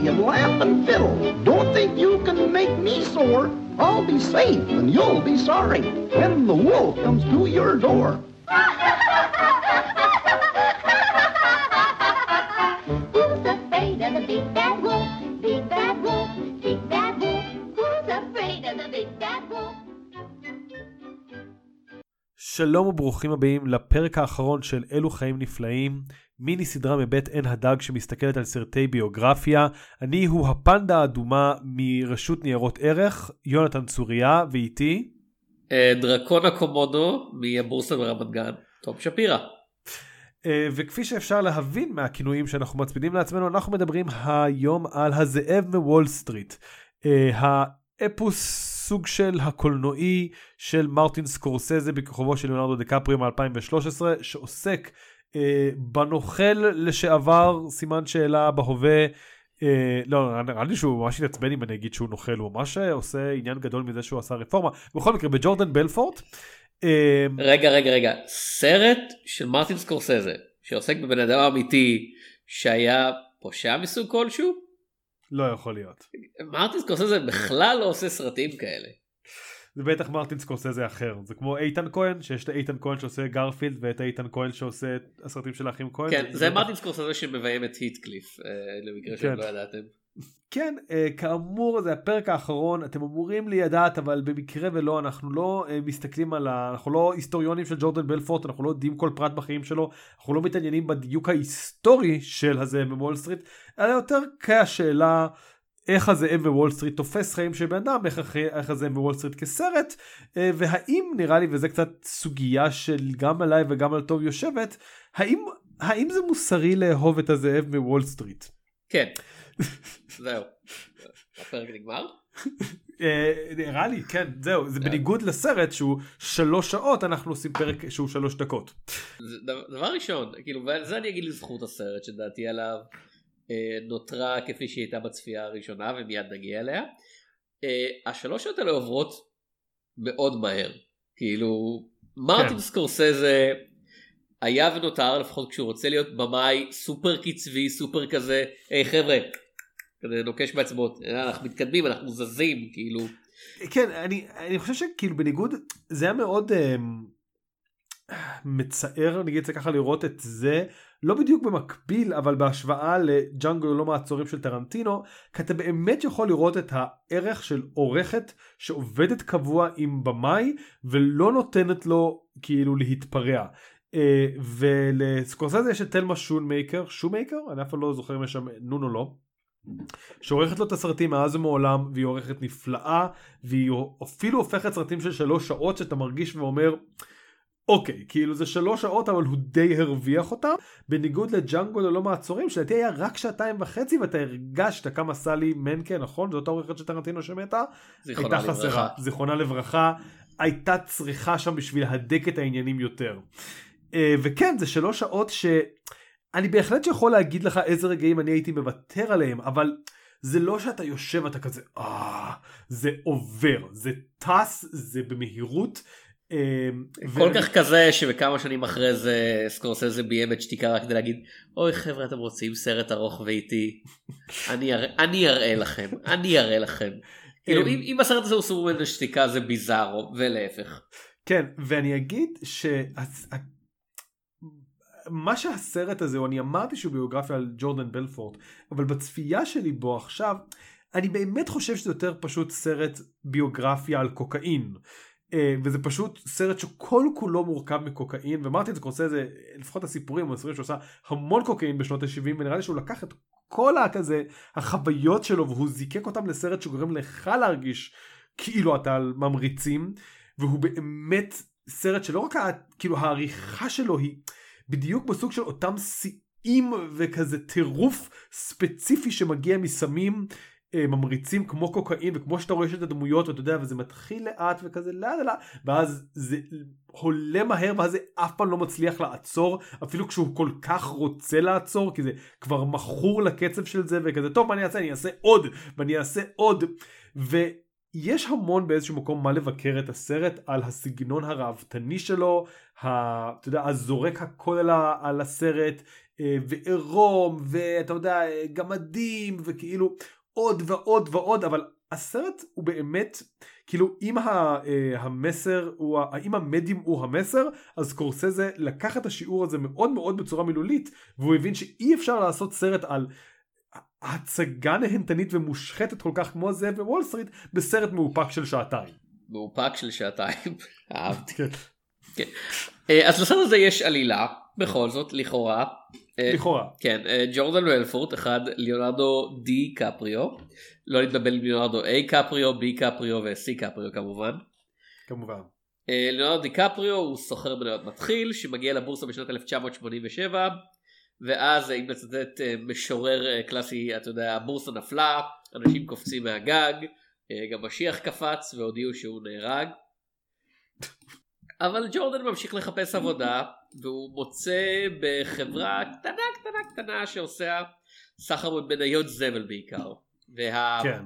play and laugh and fiddle. Don't think you can make me sore. I'll be safe and you'll be sorry when the wolf comes to your door. שלום וברוכים הבאים לפרק האחרון של אלו חיים נפלאים, מיני סדרה מבית עין הדג שמסתכלת על סרטי ביוגרפיה. אני הוא הפנדה האדומה מרשות ניירות ערך, יונתן צוריה, ואיתי. אה, דרקון הקומודו מהבורסה ברמת גן, תום שפירא. אה, וכפי שאפשר להבין מהכינויים שאנחנו מצמידים לעצמנו, אנחנו מדברים היום על הזאב מוול סטריט. אה, האפוס סוג של הקולנועי של מרטין סקורסזה בכיכובו של ליאונרדו דקפריו מ-2013, שעוסק אה, בנוכל לשעבר, סימן שאלה בהווה. אה, לא, נראה לי שהוא ממש יתעצבן אם אני אגיד שהוא נוכל, הוא ממש עושה עניין גדול מזה שהוא עשה רפורמה. בכל מקרה, בג'ורדן בלפורט. אה, רגע רגע רגע, סרט של מרטין סקורסזה שעוסק בבן אדם אמיתי שהיה פושע מסוג כלשהו? לא יכול להיות. מרטין סקורסזה בכלל לא עושה סרטים כאלה. זה בטח מרטין סקורסזה אחר זה כמו איתן כהן שיש את איתן כהן שעושה גרפילד ואת איתן כהן שעושה את הסרטים של האחים כהן. כן, זה מרטין סקורסזה שמביים את היטקליף, אה, למקרה כן. שלא ידעתם. כן אה, כאמור זה הפרק האחרון אתם אמורים לדעת אבל במקרה ולא אנחנו לא אה, מסתכלים על ה... אנחנו לא היסטוריונים של ג'ורדן בלפורט אנחנו לא יודעים כל פרט בחיים שלו אנחנו לא מתעניינים בדיוק ההיסטורי של הזאב בוול סטריט אלא יותר כשאלה איך הזאב בוול סטריט תופס חיים של בן אדם איך, איך הזאב בוול סטריט כסרט אה, והאם נראה לי וזה קצת סוגיה של גם עליי וגם על תום יושבת האם האם זה מוסרי לאהוב את הזאב בוול סטריט. כן, זהו. הפרק נגמר? אה, נראה לי כן זהו זה. בניגוד לסרט שהוא שלוש שעות אנחנו עושים פרק שהוא שלוש דקות. דבר- ראשון, כאילו, ועל זה אני אגיד לזכות הסרט שדעתי עליו אה, נותרה כפי שהיא הייתה בצפייה הראשונה ומיד נגיע אליה. אה, השלוש שעות האלה עוברות מאוד מהר. כאילו, מרטין כן. סקורסזה היה ונותר לפחות כשהוא רוצה להיות במאי סופר קצבי, סופר כזה, היי חבר'ה, כזה נוקש באצבעות, "אה, אנחנו מתקדמים, אנחנו זזים, כאילו, כן אני אני חושב שכאילו בניגוד זה היה מאוד אה, מצער נגיד את זה ככה לראות את זה לא בדיוק במקביל אבל בהשוואה לג'אנגו ללא מעצורים של טרנטינו כי אתה באמת יכול לראות את הערך של עורכת שעובדת קבוע עם במאי ולא נותנת לו כאילו להתפרע. אה, ולסקורסזה יש את תלמה שונמייקר שוממייקר אני אף פעם לא זוכר אם יש שם נון או לא. שעורכת לו את הסרטים מאז ומעולם והיא עורכת נפלאה והיא אפילו הופכת סרטים של שלוש שעות שאתה מרגיש ואומר אוקיי כאילו זה שלוש שעות אבל הוא די הרוויח אותם. בניגוד לג'אנגו ללא מעצורים שלדעתי היה רק שעתיים וחצי ואתה הרגשת כמה סלי מנקה נכון? זאת האורכת של טרנטינו שמתה? הייתה חסרה. לברכה. זיכרונה לברכה. הייתה צריכה שם בשביל להדק את העניינים יותר. אה, וכן זה שלוש שעות שאני בהחלט יכול להגיד לך איזה רגעים אני הייתי מוותר עליהם אבל זה לא שאתה יושב ואתה כזה אה זה עובר זה טס זה במהירות. אה, כל כך כזה שבכמה שנים אחרי זה סקורסזה ביים את שתיקה רק כדי להגיד אוי חבר'ה אתם רוצים סרט ארוך ואיטי אני אראה- אני לכם אני אראה לכם. כאילו אמ. אם אם הסרט הזה הוא סוברמן לשתיקה זה ביזארו ולהפך. כן ואני אגיד מה שהסרט הזה אני אמרתי שהוא ביוגרפיה על ג'ורדן בלפורט אבל בצפייה שלי בו עכשיו אני באמת חושב שזה יותר פשוט סרט ביוגרפיה על קוקאין. אה, וזה פשוט סרט שכל כולו מורכב מקוקאין ומרטין סקורסזה לפחות הסיפורים הסיפורים שהוא עשה המון קוקאין בשנות ה-70 ונראה לי שהוא לקח את כל הכזה החוויות שלו והוא זיקק אותם לסרט שגורם לך להרגיש כאילו אתה על ממריצים והוא באמת סרט שלא רק כאילו העריכה שלו היא בדיוק בסוג של אותם שיאים וכזה טירוף ספציפי שמגיע מסמים אה, ממריצים כמו קוקאין וכמו שאתה רואה את הדמויות ואתה יודע וזה מתחיל לאט וכזה לאט לאט ואז זה עולה מהר ואז זה אף פעם לא מצליח לעצור אפילו כשהוא כל כך רוצה לעצור כי זה כבר מכור לקצב של זה וכזה טוב מה אני אעשה אני אעשה עוד ואני אעשה עוד. ו... יש המון באיזשהו מקום מה לבקר את הסרט על הסגנון הראוותני שלו, ה, אתה יודע, הזורק הכל על, על הסרט, אה, ועירום, ואתה יודע, גמדים, וכאילו עוד ועוד ועוד, אבל הסרט הוא באמת, כאילו אם ה, אה, המסר, הוא, אם המדיום הוא המסר, אז קורסזה לקח את השיעור הזה מאוד מאוד בצורה מילולית, והוא הבין שאי אפשר לעשות סרט על הצגה נהנתנית ומושחתת כל כך כמו זה בוול סטריט בסרט מאופק של שעתיים. מאופק של שעתיים. אהבתי. כן. אה, אז לסרט הזה יש עלילה, בכל זאת, לכאורה. אה, לכאורה. כן, אה, ג'ורדן וולפורט, אחד, ליאונרדו די קפריו. לא להתבלבל עם ליאונרדו A קפריו, B קפריו ו-C קפריו כמובן. כמובן. ליאונרדו די קפריו הוא סוחר מניות מתחיל שמגיע לבורסה בשנת 1987 ואז אם לצטט אה, משורר אה, קלאסי אתה יודע הבורסה נפלה אנשים קופצים מהגג אה, גם משיח קפץ והודיעו שהוא נהרג. אבל ג'ורדן ממשיך לחפש עבודה והוא מוצא בחברה קטנה קטנה קטנה שעושה סחר במניות זבל בעיקר. וה... כן.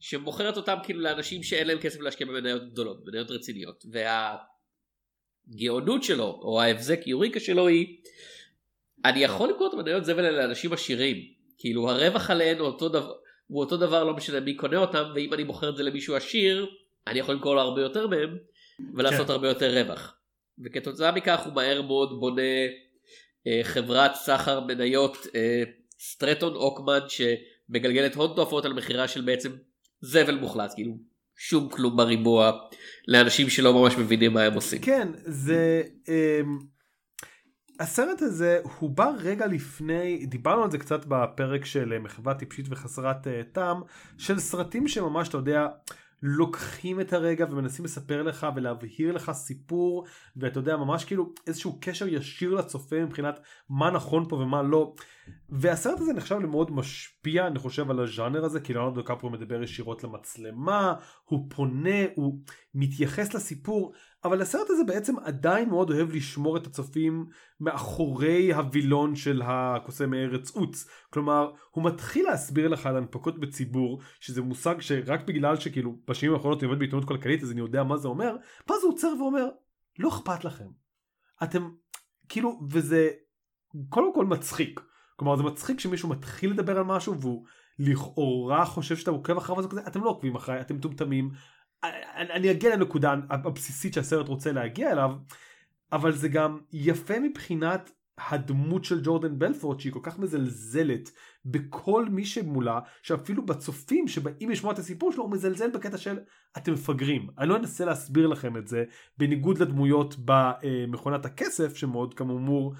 שמוכרת אותם כאילו לאנשים שאין להם כסף להשקיע במניות גדולות, מניות רציניות. והגאונות שלו, או ההבזק יוריקה שלו היא, אני יכול למכור את המניות זבל האלה לאנשים עשירים. כאילו הרווח עליהן הוא אותו דבר, הוא אותו דבר לא משנה מי קונה אותם, ואם אני מוכר את זה למישהו עשיר, אני יכול למכור לו הרבה יותר מהם, ולעשות כן. הרבה יותר רווח. וכתוצאה מכך הוא מהר מאוד בונה אה, חברת סחר מניות אה, סטרטון אוקמן שמגלגלת הון תועפות על מכירה של בעצם זבל מוחלט כאילו שום כלום בריבוע לאנשים שלא ממש מבינים מה הם עושים. כן, זה... אמ, הסרט הזה הוא בא רגע לפני, דיברנו על זה קצת בפרק של אה, מחווה טיפשית וחסרת אה, טעם, של סרטים שממש, אתה יודע, לוקחים את הרגע ומנסים לספר לך ולהבהיר לך סיפור, ואתה יודע, ממש כאילו איזשהו קשר ישיר לצופה מבחינת מה נכון פה ומה לא. והסרט הזה נחשב למאוד משפיע, אני חושב, על הז'אנר הזה, כי ליאונרדו קפרו מדבר ישירות למצלמה, הוא פונה, הוא מתייחס לסיפור, אבל הסרט הזה בעצם עדיין מאוד אוהב לשמור את הצופים מאחורי הווילון של הקוסם ארץ עוץ. כלומר, הוא מתחיל להסביר לך על הנפקות בציבור, שזה מושג שרק בגלל שכאילו בשנים האחרונות אני עובד בעיתונות כלכלית אז אני יודע מה זה אומר, ואז הוא עוצר ואומר, לא אכפת לכם. אתם, כאילו, וזה קודם כל מצחיק. כלומר זה מצחיק שמישהו מתחיל לדבר על משהו והוא לכאורה חושב שאתה עוקב אחריו וזה כזה אתם לא עוקבים אחריי אתם מטומטמים. אני, אני אגיע לנקודה הבסיסית שהסרט רוצה להגיע אליו אבל זה גם יפה מבחינת הדמות של ג'ורדן בלפורט שהיא כל כך מזלזלת בכל מי שמולה שאפילו בצופים שבאים לשמוע את הסיפור שלו הוא מזלזל בקטע של אתם מפגרים. אני לא אנסה להסביר לכם את זה בניגוד לדמויות במכונת הכסף שמאוד כאמור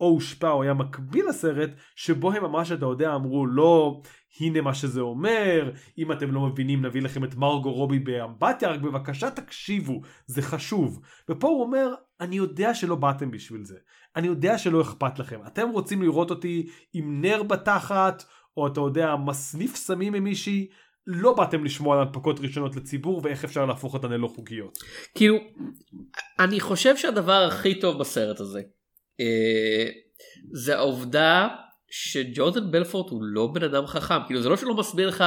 או הושפע או היה מקביל לסרט שבו הם ממש אתה יודע אמרו לא הנה מה שזה אומר אם אתם לא מבינים נביא לכם את מרגו רובי באמבטיה רק בבקשה תקשיבו זה חשוב. ופה הוא אומר אני יודע שלא באתם בשביל זה. אני יודע שלא אכפת לכם. אתם רוצים לראות אותי עם נר בתחת או אתה יודע מסניף סמים ממישהי לא באתם לשמוע על הנפקות ראשונות לציבור ואיך אפשר להפוך אותן ללא חוקיות. כאילו אני חושב שהדבר הכי טוב בסרט הזה זה העובדה שג'ורדן בלפורט הוא לא בן אדם חכם. כאילו זה לא שלא מסביר לך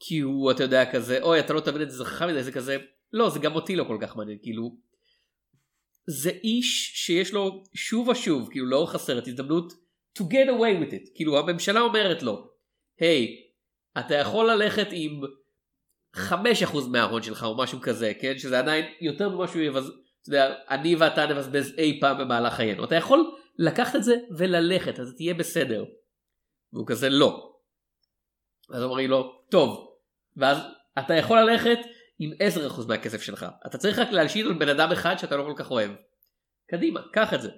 כי הוא אתה יודע כזה אוי אתה לא תבין את זה זה חכם מדי זה כזה. לא זה גם אותי לא כל כך מעניין כאילו. זה איש שיש לו שוב ושוב כאילו לאורך הסרט הזדמנות to get away with it. כאילו הממשלה אומרת לו היי אתה יכול ללכת עם 5% מההון שלך או משהו כזה כן? שזה עדיין יותר ממה שהוא יבז... אתה יודע, אני ואתה נבזבז אי פעם במהלך חיינו. אתה יכול לקחת את זה וללכת, אז תהיה בסדר. והוא כזה לא. אז אומרים לו, טוב. ואז אתה יכול ללכת עם 10% מהכסף שלך. אתה צריך רק להלשין על בן אדם אחד שאתה לא כל כך אוהב. קדימה, קח את זה.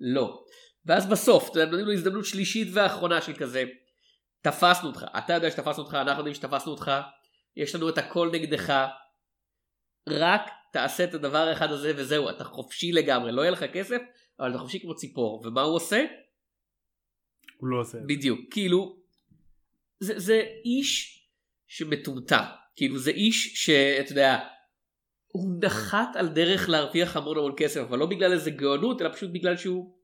לא. ואז בסוף, אתה יודע, נותנים לו הזדמנות שלישית ואחרונה של כזה, תפסנו אותך. אתה יודע שתפסנו אותך, אנחנו יודעים שתפסנו אותך. יש לנו את הכל נגדך. רק תעשה את הדבר האחד הזה וזהו אתה חופשי לגמרי לא יהיה לך כסף אבל אתה חופשי כמו ציפור ומה הוא עושה? הוא לא עושה. בדיוק כאילו זה, זה איש שמטומטם כאילו זה איש שאתה יודע הוא נחת על דרך להרוויח המון המון כסף אבל לא בגלל איזה גאונות אלא פשוט בגלל שהוא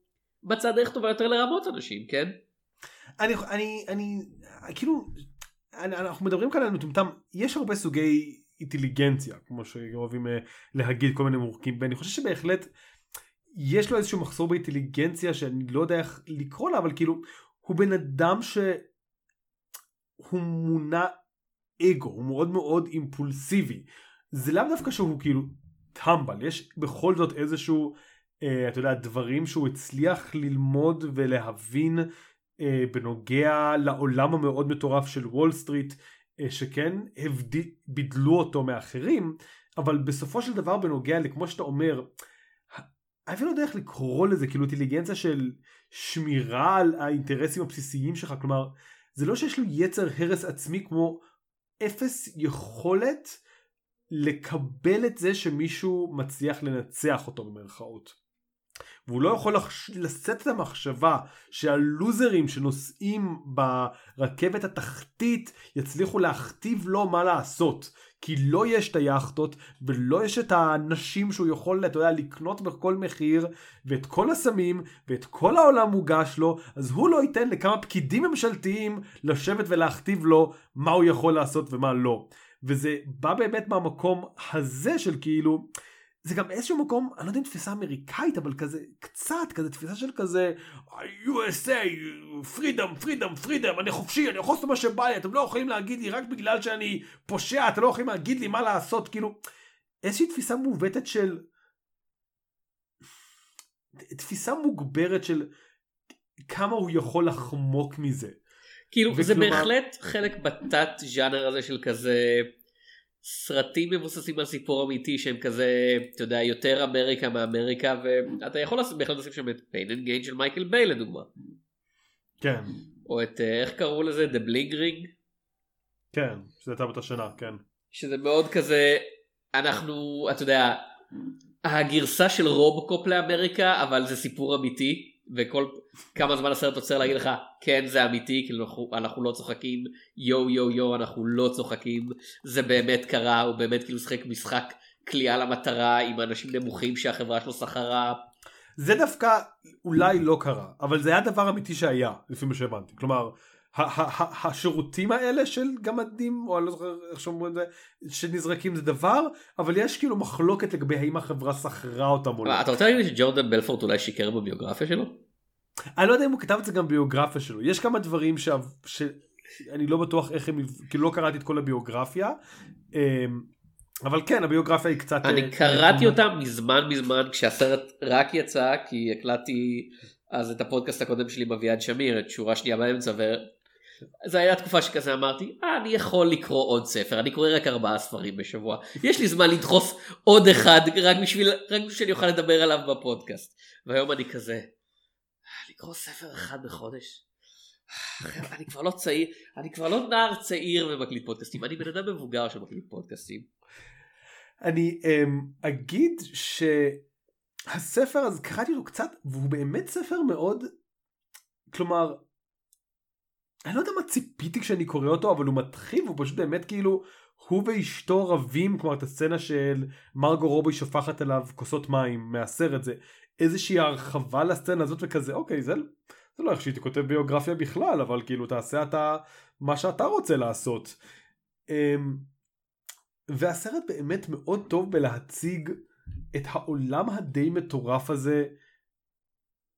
מצא דרך טובה יותר לרמות אנשים כן? אני, אני, אני, כאילו, אנחנו מדברים כאן על מטומטם, יש הרבה סוגי אינטליגנציה, כמו שאוהבים אה, להגיד כל מיני מורקים, ואני חושב שבהחלט יש לו איזשהו מחסור באינטליגנציה שאני לא יודע איך לקרוא לה, אבל כאילו, הוא בן אדם שהוא מונע אגו, הוא מאוד מאוד אימפולסיבי. זה לאו דווקא שהוא כאילו טמבל, יש בכל זאת איזשהו, אה, אתה יודע, דברים שהוא הצליח ללמוד ולהבין אה, בנוגע לעולם המאוד מטורף של וול סטריט, אה, שכן הבד... בידלו אותו מאחרים, אבל בסופו של דבר בנוגע לכמו שאתה אומר, אני אפילו לא יודע איך לקרוא לזה, כאילו אינטליגנציה של שמירה על האינטרסים הבסיסיים שלך, כלומר, זה לא שיש לו יצר הרס עצמי כמו אפס יכולת לקבל את זה שמישהו מצליח לנצח אותו במרכאות. והוא לא יכול לשאת את המחשבה שהלוזרים שנוסעים ברכבת התחתית יצליחו להכתיב לו מה לעשות. כי לא יש את היאכטות ולא יש את האנשים שהוא יכול, אתה יודע, לקנות בכל מחיר ואת כל הסמים ואת כל העולם מוגש לו, אז הוא לא ייתן לכמה פקידים ממשלתיים לשבת ולהכתיב לו מה הוא יכול לעשות ומה לא. וזה בא באמת מהמקום הזה של כאילו זה גם איזשהו מקום, אני לא יודע אם תפיסה אמריקאית, אבל כזה, קצת, כזה תפיסה של כזה, USA, freedom, freedom, freedom, אני חופשי, אני יכול לעשות מה שבא לי, אתם לא יכולים להגיד לי רק בגלל שאני פושע, אתם לא יכולים להגיד לי מה לעשות, כאילו, איזושהי תפיסה מעוותת של, תפיסה מוגברת של כמה הוא יכול לחמוק מזה. כאילו, וכלומר... זה בהחלט חלק בתת ז'אנר הזה של כזה... סרטים מבוססים על סיפור אמיתי שהם כזה, אתה יודע, יותר אמריקה מאמריקה, ואתה יכול בהחלט לשים שם את Pain and Gain של מייקל ביי לדוגמה. כן. או את, אה, איך קראו לזה? The Bling Ring? כן, שזה הייתה באותה שנה, כן. שזה מאוד כזה, אנחנו, אתה יודע, הגרסה של רובוקופ לאמריקה, אבל זה סיפור אמיתי. וכל כמה זמן הסרט עוצר להגיד לך כן זה אמיתי כאילו אנחנו, אנחנו לא צוחקים יו יו יו אנחנו לא צוחקים זה באמת קרה הוא באמת כאילו שחק משחק כליאה למטרה עם אנשים נמוכים שהחברה שלו סחרה. זה דווקא אולי לא קרה אבל זה היה דבר אמיתי שהיה לפי מה שהבנתי כלומר השירותים האלה של גמדים או אני לא זוכר איך שאומרים את זה שנזרקים זה דבר אבל יש כאילו מחלוקת לגבי האם החברה שכרה אותם או לא. אתה רוצה להגיד שג'ורדן בלפורט אולי שיקר בביוגרפיה שלו? אני לא יודע אם הוא כתב את זה גם בביוגרפיה שלו יש כמה דברים שאני לא בטוח איך הם כאילו לא קראתי את כל הביוגרפיה אמ, אבל כן הביוגרפיה היא קצת אני אה, קראתי אותה מזמן מזמן כשהסרט רק יצא כי הקלטתי אז את הפודקאסט הקודם שלי עם אביעד שמיר את שורה שנייה באמצע זה היה תקופה שכזה אמרתי, אה, אני יכול לקרוא עוד ספר, אני קורא רק ארבעה ספרים בשבוע, יש לי זמן לדחוף עוד אחד רק בשביל, רק בשביל שאני אוכל לדבר עליו בפודקאסט. והיום אני כזה, לקרוא ספר אחד בחודש? אני כבר לא צעיר, אני כבר לא נער צעיר ומקליט פודקאסטים, אני בן אדם מבוגר שמקליט פודקאסטים. אני אמ, אגיד שהספר אז קראתי אותו קצת והוא באמת ספר מאוד כלומר אני לא יודע מה ציפיתי כשאני קורא אותו אבל הוא מתחיל והוא פשוט באמת כאילו הוא ואשתו רבים כלומר את הסצנה של מרגו רובי שופכת עליו כוסות מים מהסרט זה איזושהי הרחבה לסצנה הזאת וכזה אוקיי זה, זה לא איך שהייתי כותב ביוגרפיה בכלל אבל כאילו תעשה אתה מה שאתה רוצה לעשות. אמ, והסרט באמת מאוד טוב בלהציג את העולם הדי מטורף הזה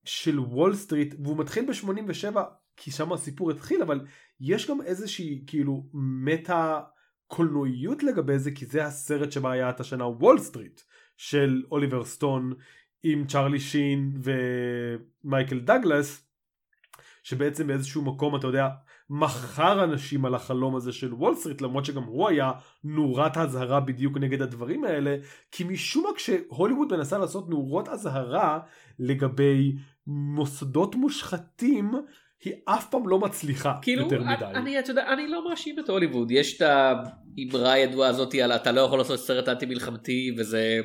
של וול סטריט והוא מתחיל ב-87 כי שם הסיפור התחיל אבל יש גם איזושהי כאילו מטה קולנועיות לגבי זה כי זה הסרט שהיה באותה שנה וול סטריט של אוליבר סטון עם צ'רלי שין ומייקל דגלס שבעצם באיזשהו מקום אתה יודע מכר אנשים על החלום הזה של וול סטריט למרות שגם הוא היה נורת אזהרה בדיוק נגד הדברים האלה כי משום מה כשהוליווד מנסה לעשות נורות אזהרה לגבי מוסדות מושחתים היא אף פעם לא מצליחה כאילו, יותר מדי. אני, אתה יודע, אני לא מאשים את הוליווד, יש את האמרה הידועה הזאת על אתה לא יכול לעשות סרט אנטי מלחמתי וזה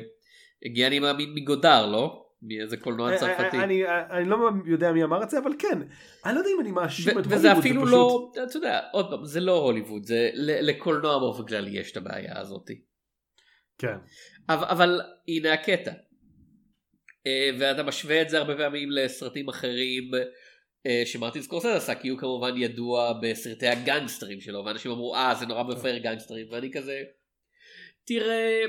הגיע אני מאמין מגודר לא? מאיזה קולנוע אה, צרפתי. אני, אני לא יודע מי אמר את זה אבל כן אני לא יודע אם אני מאשים את הוליווד. וזה אפילו לא, אתה יודע, עוד פעם, זה לא הוליווד, זה לקולנוע באופן כללי יש את הבעיה הזאת. כן. אבל, אבל הנה הקטע. אה, ואתה משווה את זה הרבה פעמים לסרטים אחרים. אה, שמרטין סקורסד עשה כי הוא כמובן ידוע בסרטי הגנגסטרים שלו ואנשים אמרו אה זה נורא מפאר גנגסטרים ואני כזה תראה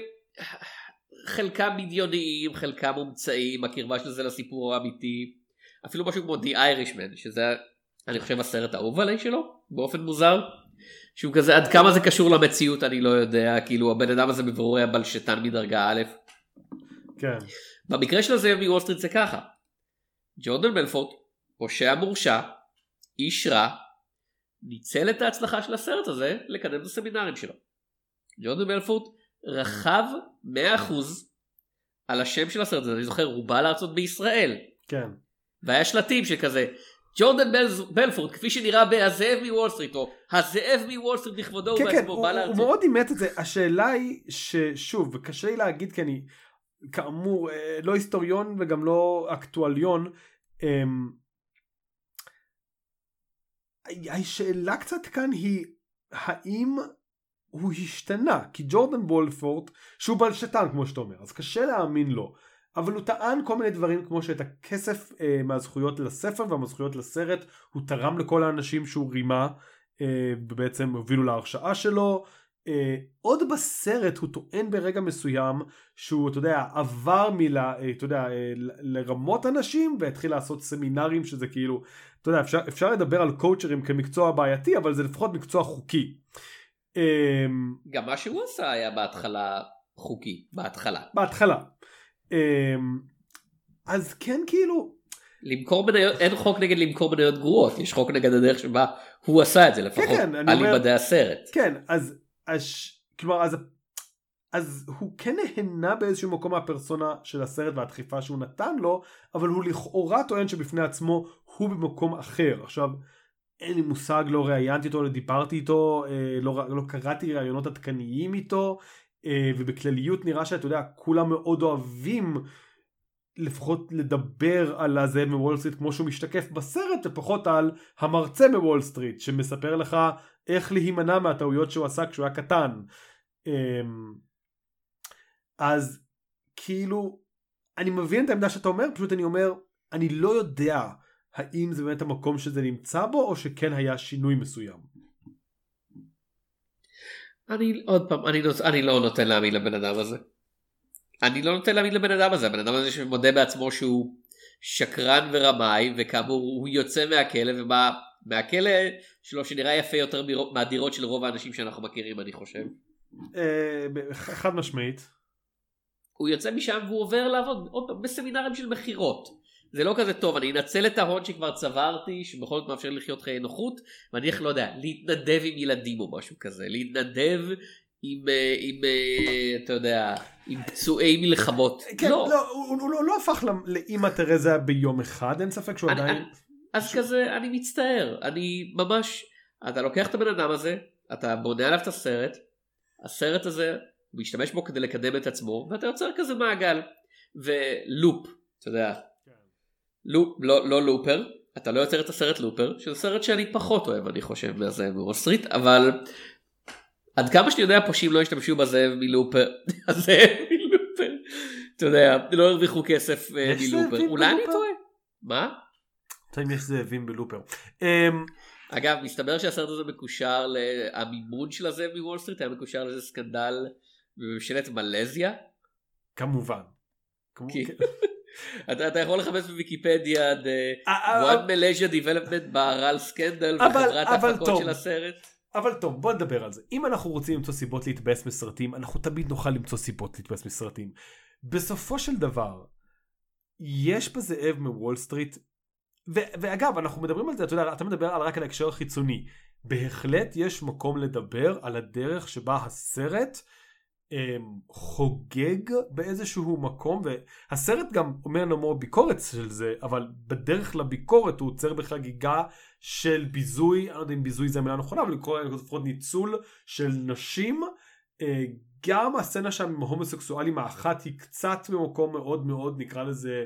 חלקם בדיוניים חלקם מומצאים הקרבה של זה לסיפור האמיתי אפילו משהו כמו The Irishman שזה אני חושב הסרט האהוב עליי שלו באופן מוזר שהוא כזה עד כמה זה קשור למציאות אני לא יודע כאילו הבן אדם הזה בבירור היה בלשתן מדרגה א' כן. במקרה של הזאב מוול סטריט זה ככה. ג'ורדן בלפורט, פושע מורשע, איש רע, ניצל את ההצלחה של הסרט הזה לקדם את הסמינרים שלו. ג'ורדן בלפורט רכב 100% על השם של הסרט הזה, אני זוכר, הוא בא לארצות בישראל. כן. והיה שלטים שכזה, ג'ורדן בל... בלפורט כפי שנראה ב"הזאב מוול סטריט" או "הזאב מוול סטריט בכבודו כן, כן, הוא, בא הוא לארצות". מאוד אימץ את זה. השאלה היא ששוב, וקשה לי להגיד כי אני כאמור אה, לא היסטוריון וגם לא אקטואליון. השאלה קצת כאן היא האם הוא השתנה? כי ג'ורדן וולפורט שהוא בלשתן כמו שאתה אומר אז קשה להאמין לו אבל הוא טען כל מיני דברים כמו שאת הכסף אה, מהזכויות לספר והזכויות לסרט הוא תרם לכל האנשים שהוא רימה אה, ובעצם הובילו להרשעה שלו. אה, עוד בסרט הוא טוען ברגע מסוים שהוא אתה יודע עבר מלה אה, אתה יודע אה, לרמות אנשים והתחיל לעשות סמינרים שזה כאילו אתה יודע אפשר, אפשר לדבר על קואוצ'רים כמקצוע בעייתי אבל זה לפחות מקצוע חוקי. אה, גם מה שהוא עשה היה בהתחלה חוקי, בהתחלה. בהתחלה. אה, אז כן כאילו למכור מניות, אין חוק נגד למכור מניות גרועות, יש חוק נגד הדרך שבה הוא עשה את זה לפחות, כן, אני על היבדי הסרט. כן אז, אז כלומר אז אז הוא כן נהנה באיזשהו מקום מהפרסונה של הסרט והדחיפה שהוא נתן לו אבל הוא לכאורה טוען שבפני עצמו הוא במקום אחר עכשיו אין לי מושג לא ראיינתי אותו לא דיברתי איתו אה, לא, לא קראתי ראיונות עדכניים איתו אה, ובכלליות נראה שאתה יודע כולם מאוד אוהבים לפחות לדבר על הזאב מוול סטריט כמו שהוא משתקף בסרט ופחות על המרצה מוול סטריט שמספר לך איך להימנע מהטעויות שהוא עשה כשהוא היה קטן. אמ, אז כאילו אני מבין את העמדה שאתה אומר פשוט אני אומר אני לא יודע האם זה באמת המקום שזה נמצא בו או שכן היה שינוי מסוים. אני עוד פעם, אני, נוט, אני לא נותן להאמין לבן אדם הזה. אני לא נותן להאמין לבן אדם הזה, הבן אדם הזה שמודה בעצמו שהוא שקרן ורמאי, וכאמור הוא יוצא מהכלא, ומה, מהכלא שלו שנראה יפה יותר מהדירות של רוב האנשים שאנחנו מכירים אני חושב. אה, חד משמעית. הוא יוצא משם והוא עובר לעבוד עוד פעם בסמינרים של מכירות. זה לא כזה טוב, אני אנצל את ההון שכבר צברתי, שבכל זאת מאפשר לחיות חיי נוחות, ואני איך לא יודע, להתנדב עם ילדים או משהו כזה, להתנדב עם, אה, עם אה, אתה יודע, עם פצועי מלחמות. כן, לא. לא, הוא, הוא, לא, לא הפך לאימא תרזה ביום אחד אין ספק שהוא אני- עדיין. אני- אז כזה, אני מצטער, אני ממש, אתה לוקח את הבן אדם הזה, אתה בונה עליו את הסרט, הסרט הזה, הוא משתמש בו כדי לקדם את עצמו, ואתה יוצר כזה מעגל, ו loop, אתה יודע, loop, לא, לא Looper, אתה לא יוצר את הסרט Looper, שזה סרט שאני פחות אוהב אני חושב מהזאב מוול סטריט, אבל עד כמה שאני יודע פושעים לא השתמשו בזאב מ Looper, הזאב מ Looper, אתה יודע, לא הרוויחו כסף אה, מ Looper, אולי אני? טועה, מה? אם יש זאבים ב Looper. אמ, אגב, מסתבר שהסרט הזה מקושר, המימון של הזאב מוול סטריט היה מקושר לאיזה סקנדל בממשלת מלזיה. כמובן. כן. אתה, אתה יכול לחפש בוויקיפדיה the אה, אה, one Malaysia development Berhad scandal וחברת ההפקות. של הסרט. אבל טוב בוא נדבר על זה אם אנחנו רוצים למצוא סיבות להתבאס מסרטים אנחנו תמיד נוכל למצוא סיבות להתבאס מסרטים. בסופו של דבר יש בזאב מוול סטריט ו- ואגב אנחנו מדברים על זה אתה יודע אתה מדבר על רק על ההקשר החיצוני בהחלט יש מקום לדבר על הדרך שבה הסרט אמ, חוגג באיזשהו מקום והסרט גם אומר נאמר ביקורת של זה אבל בדרך לביקורת הוא עוצר בחגיגה של ביזוי אני לא יודע אם ביזוי זה המילה הנכונה אבל לקרוא לפחות ניצול של נשים. אה, גם הסצנה שם עם ההומוסקסואלים האחת היא קצת במקום מאוד מאוד נקרא לזה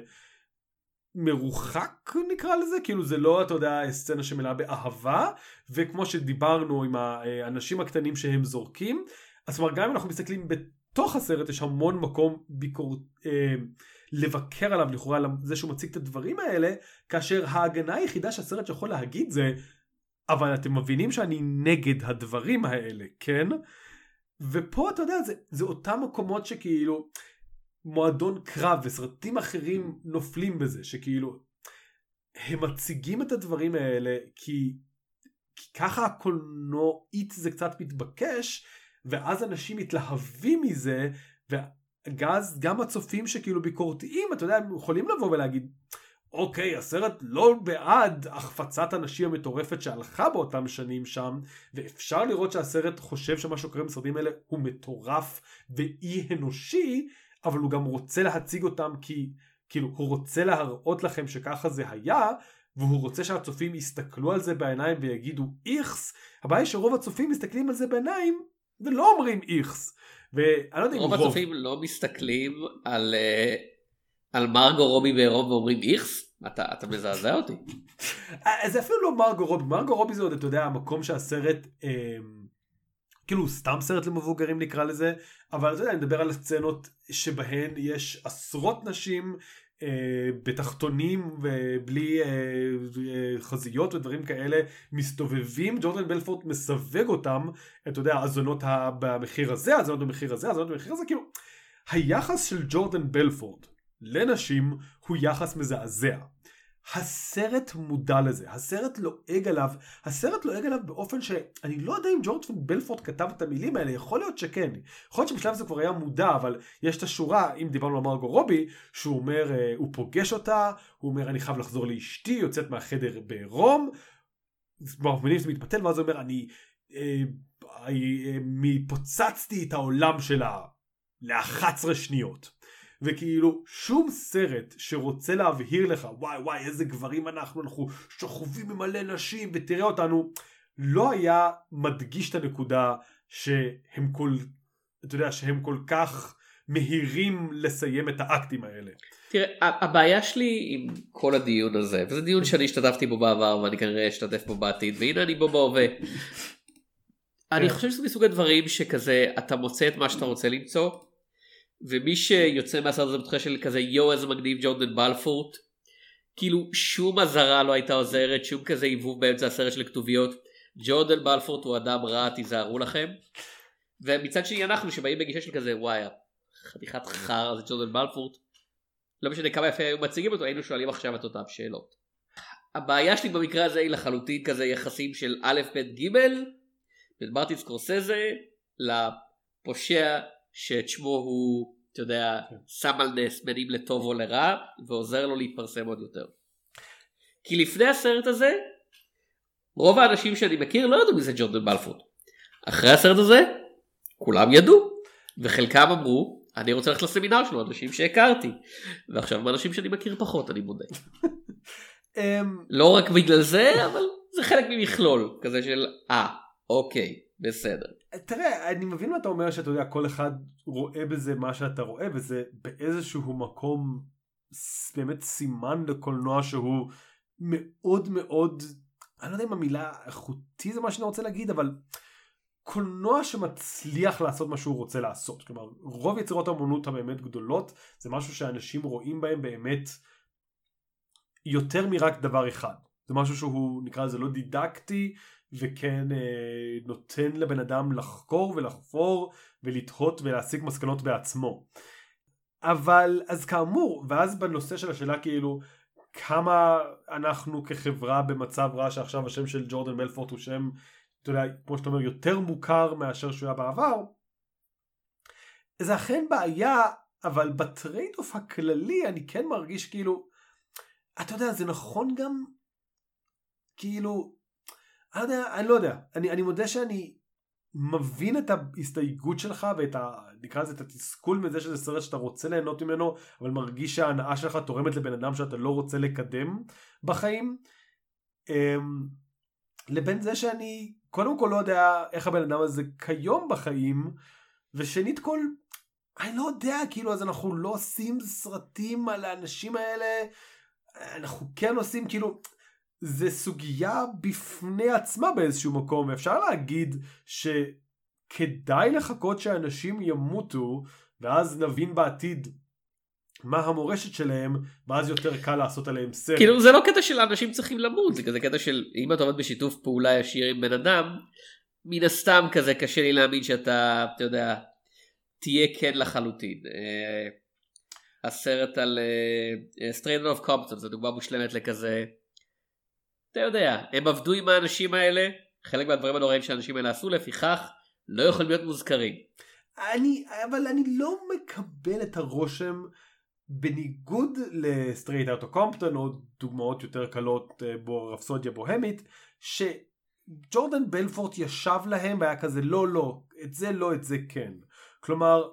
מרוחק נקרא לזה כאילו זה לא אתה יודע סצנה שמלאה באהבה וכמו שדיברנו עם האנשים הקטנים שהם זורקים אז כלומר גם אם אנחנו מסתכלים בתוך הסרט יש המון מקום ביקור... אה, לבקר עליו לכאורה על זה שהוא מציג את הדברים האלה, כאשר ההגנה היחידה שהסרט יכול להגיד זה, אבל אתם מבינים שאני נגד הדברים האלה, כן? ופה אתה יודע, זה, זה אותם מקומות שכאילו מועדון קרב וסרטים אחרים נופלים בזה, שכאילו הם מציגים את הדברים האלה כי, כי ככה הקולנועית זה קצת מתבקש, ואז אנשים מתלהבים מזה, ואז גם הצופים שכאילו ביקורתיים, אתה יודע, הם יכולים לבוא ולהגיד, אוקיי, הסרט לא בעד החפצת הנשים המטורפת שהלכה באותם שנים שם, ואפשר לראות שהסרט חושב שמה שקורה בסרטים האלה הוא מטורף ואי אנושי, אבל הוא גם רוצה להציג אותם כי, כאילו, הוא רוצה להראות לכם שככה זה היה, והוא רוצה שהצופים יסתכלו על זה בעיניים ויגידו איכס, הבעיה היא שרוב הצופים מסתכלים על זה בעיניים ולא אומרים איכס. ואני לא יודע אם רוב רוב. הצופים לא מסתכלים על, אה, על מרגו רובי בעירום ואומרים איכס? אתה, אתה מזעזע אותי. אה, זה אפילו לא מרגו רובי, מרגו רובי זה עוד, אתה יודע, המקום שהסרט, אה, כאילו סתם סרט למבוגרים נקרא לזה, אבל אתה יודע, אני מדבר על הסצנות שבהן יש עשרות נשים אה, בתחתונים ובלי אה, אה, חזיות ודברים כאלה מסתובבים, ג'ורדן בלפורט מסווג אותם, אתה יודע, הזונות ה- במחיר הזה, הזונות במחיר הזה, הזונות במחיר הזה, כאילו, היחס של ג'ורדן בלפורט לנשים הוא יחס מזעזע. הסרט מודע לזה, הסרט לועג עליו, הסרט לועג עליו באופן שאני לא יודע אם ג'ורדן בלפורט כתב את המילים האלה, יכול להיות שכן, יכול להיות שבשלב זה כבר היה מודע, אבל יש את השורה, אם דיברנו על מרגו רובי, שהוא אומר, אה, הוא פוגש אותה, הוא אומר אני חייב לחזור לאשתי, יוצאת מהחדר בעירום, מבינים שזה מתבטל, ואז הוא אומר אני אה, אה, אה, פוצצתי את העולם שלה ל-11 שניות. וכאילו שום סרט שרוצה להבהיר לך וואי וואי איזה גברים אנחנו אנחנו שוכבים עם מלא נשים ותראה אותנו לא היה מדגיש את הנקודה שהם כל אתה יודע שהם כל כך מהירים לסיים את האקטים האלה. תראה, הבעיה שלי עם כל הדיון הזה, וזה דיון שאני השתתפתי בו בעבר ואני כנראה אשתתף בו בעתיד, והנה אני בו בהווה. אני. חושב שזה מסוג הדברים שכזה, אתה מוצא את מה שאתה רוצה למצוא, ומי שיוצא מהסרט הזה בתחושה של כזה יואו איזה מגניב ג'ורדן בלפורט, כאילו שום אזהרה לא הייתה עוזרת, שום כזה עיבוב באמצע הסרט של כתוביות. ג'ורדן בלפורט הוא אדם רע, תיזהרו לכם. ומצד שני אנחנו שבאים בגישה של כזה וואי חתיכת חרא זה ג'ורדן בלפורט. לא משנה כמה יפה היו מציגים אותו היינו שואלים עכשיו את אותן שאלות. הבעיה שלי במקרה הזה היא לחלוטין כזה יחסים של א' ב' ג' בין מרטין סקורסזה לפושע שאת שמו הוא אתה יודע שם על נס בין אם לטוב או לרע ועוזר לו להתפרסם עוד יותר. כי לפני הסרט הזה רוב האנשים שאני מכיר לא ידעו מי זה ג'ורדן בלפורט. אחרי הסרט הזה כולם ידעו וחלקם אמרו אני רוצה ללכת לסמינר שלו אנשים שהכרתי ועכשיו הם אנשים שאני מכיר פחות אני מודה. אמ, לא רק בגלל זה אבל זה חלק ממכלול כזה של אה אוקיי בסדר. תראה אני מבין מה אתה אומר שאתה יודע כל אחד רואה בזה מה שאתה רואה וזה באיזשהו מקום באמת סימן לקולנוע שהוא מאוד מאוד אני לא יודע אם המילה איכותי זה מה שאני רוצה להגיד אבל קולנוע שמצליח לעשות מה שהוא רוצה לעשות. כלומר רוב יצירות האמנות הבאמת גדולות זה משהו שאנשים רואים בהם באמת יותר מרק דבר אחד. זה משהו שהוא נקרא לזה לא דידקטי וכן אה, נותן לבן אדם לחקור ולחפור ולתהות ולהסיק מסקנות בעצמו. אבל אז כאמור ואז בנושא של השאלה כאילו כמה אנחנו כחברה במצב רע שעכשיו השם של ג'ורדן בלפורט הוא שם אתה יודע כמו שאתה אומר יותר מוכר מאשר שהוא היה בעבר זה אכן בעיה אבל ב trade off הכללי אני כן מרגיש כאילו אתה יודע זה נכון גם כאילו יודע, אני לא יודע. אני, אני מודה שאני מבין את ההסתייגות שלך ואת ה... נקרא לזה את התסכול מזה שזה סרט שאתה רוצה ליהנות ממנו, אבל מרגיש שההנאה שלך תורמת לבן אדם שאתה לא רוצה לקדם בחיים. אמ, לבין זה שאני קודם כל לא יודע איך הבן אדם הזה כיום בחיים, ושנית כל, אני לא יודע, כאילו אז אנחנו לא עושים סרטים על האנשים האלה, אנחנו כן עושים כאילו... זה סוגיה בפני עצמה באיזשהו מקום ואפשר להגיד שכדאי לחכות שאנשים ימותו ואז נבין בעתיד מה המורשת שלהם ואז יותר קל לעשות עליהם סרט. כאילו זה לא קטע של אנשים צריכים למות זה כזה קטע של אם אתה עובד בשיתוף פעולה ישיר עם בן אדם מן הסתם כזה קשה לי להאמין שאתה אתה יודע תהיה כן לחלוטין. אה, הסרט על Straight Outta Compton זו דוגמה מושלמת לכזה. אתה יודע הם עבדו עם האנשים האלה חלק מהדברים הנוראים שהאנשים האלה עשו לפיכך לא יכולים להיות מוזכרים. אני, אבל אני לא מקבל את הרושם בניגוד ל Straight Outta Compton או דוגמאות יותר קלות אה, כמו רפסודיה בוהמית שג'ורדן בלפורט ישב להם והיה כזה לא לא את זה לא את זה כן כלומר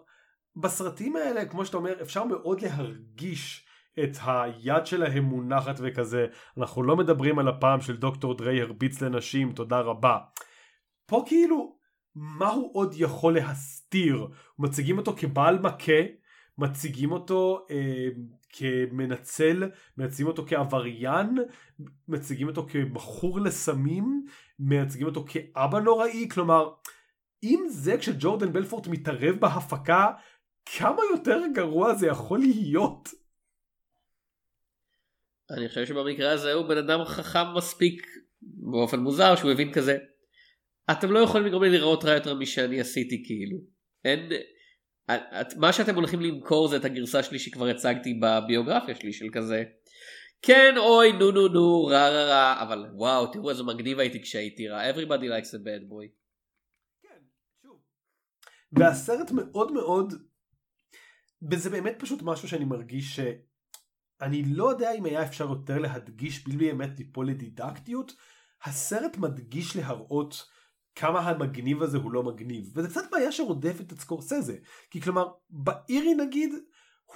בסרטים האלה כמו שאתה אומר אפשר מאוד להרגיש את היד שלהם מונחת וכזה. אנחנו לא מדברים על הפעם של דוקטור דריי הרביץ לנשים תודה רבה. פה כאילו מה הוא עוד יכול להסתיר? מציגים אותו כבעל מכה מציגים אותו אה, כמנצל, מציגים אותו כעבריין, מציגים אותו כבחור לסמים, מציגים אותו כאבא נוראי, כלומר, אם זה כשג'ורדן בלפורט מתערב בהפקה, כמה יותר גרוע זה יכול להיות? אני חושב שבמקרה הזה הוא בן אדם חכם מספיק באופן מוזר שהוא הבין כזה אתם לא יכולים לגרום לי לראות רע יותר משאני עשיתי כאילו אין את, מה שאתם הולכים למכור זה את הגרסה שלי שכבר הצגתי בביוגרפיה שלי של כזה כן אוי נו נו נו רע רע רע אבל וואו תראו איזה מגניב הייתי כשהייתי רע everybody likes a bad boy. כן, שוב. והסרט מאוד מאוד וזה באמת פשוט משהו שאני מרגיש שאני לא יודע אם היה אפשר יותר להדגיש בלי באמת ליפול לדידקטיות הסרט מדגיש להראות כמה המגניב הזה הוא לא מגניב וזה קצת בעיה שרודפת את סקורסזה כי כלומר באירי נגיד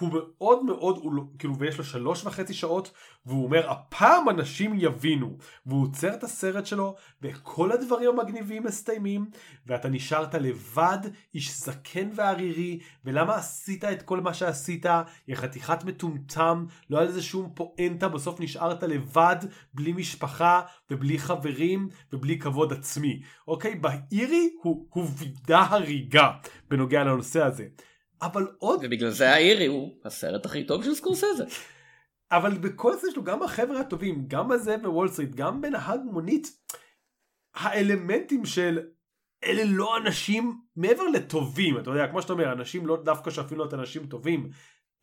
הוא מאוד מאוד הוא לא, כאילו ויש לו שלוש וחצי שעות והוא אומר הפעם אנשים יבינו והוא עוצר את הסרט שלו וכל הדברים המגניבים מסתיימים ואתה נשארת לבד איש זקן וערירי ולמה עשית את כל מה שעשית? יא חתיכת מטומטם לא היה לזה שום פואנטה בסוף נשארת לבד בלי משפחה ובלי חברים ובלי כבוד עצמי. אוקיי? באירי הוא, הוא וידא הריגה בנוגע לנושא הזה אבל עוד... ובגלל זה האירי הוא הסרט הכי טוב של סקורסזה. אבל בכל זה יש לו גם החבר'ה הטובים, גם בזה בוול סטריט, גם בנהג מונית, האלמנטים של אלה לא אנשים מעבר לטובים, אתה יודע, כמו שאתה אומר, אנשים לא דווקא שאפילו את אנשים טובים,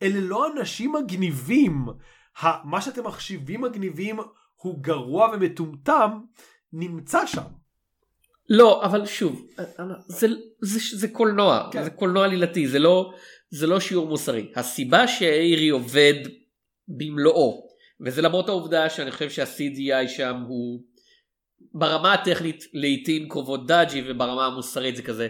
אלה לא אנשים מגניבים. מה שאתם מחשיבים מגניבים הוא גרוע ומטומטם, נמצא שם. לא אבל שוב זה, זה, זה קולנוע כן. זה קולנוע עלילתי זה לא זה לא שיעור מוסרי הסיבה שאירי עובד במלואו וזה למרות העובדה שאני חושב שה-CGI שם הוא ברמה הטכנית לעיתים קרובות דאג'י וברמה המוסרית זה כזה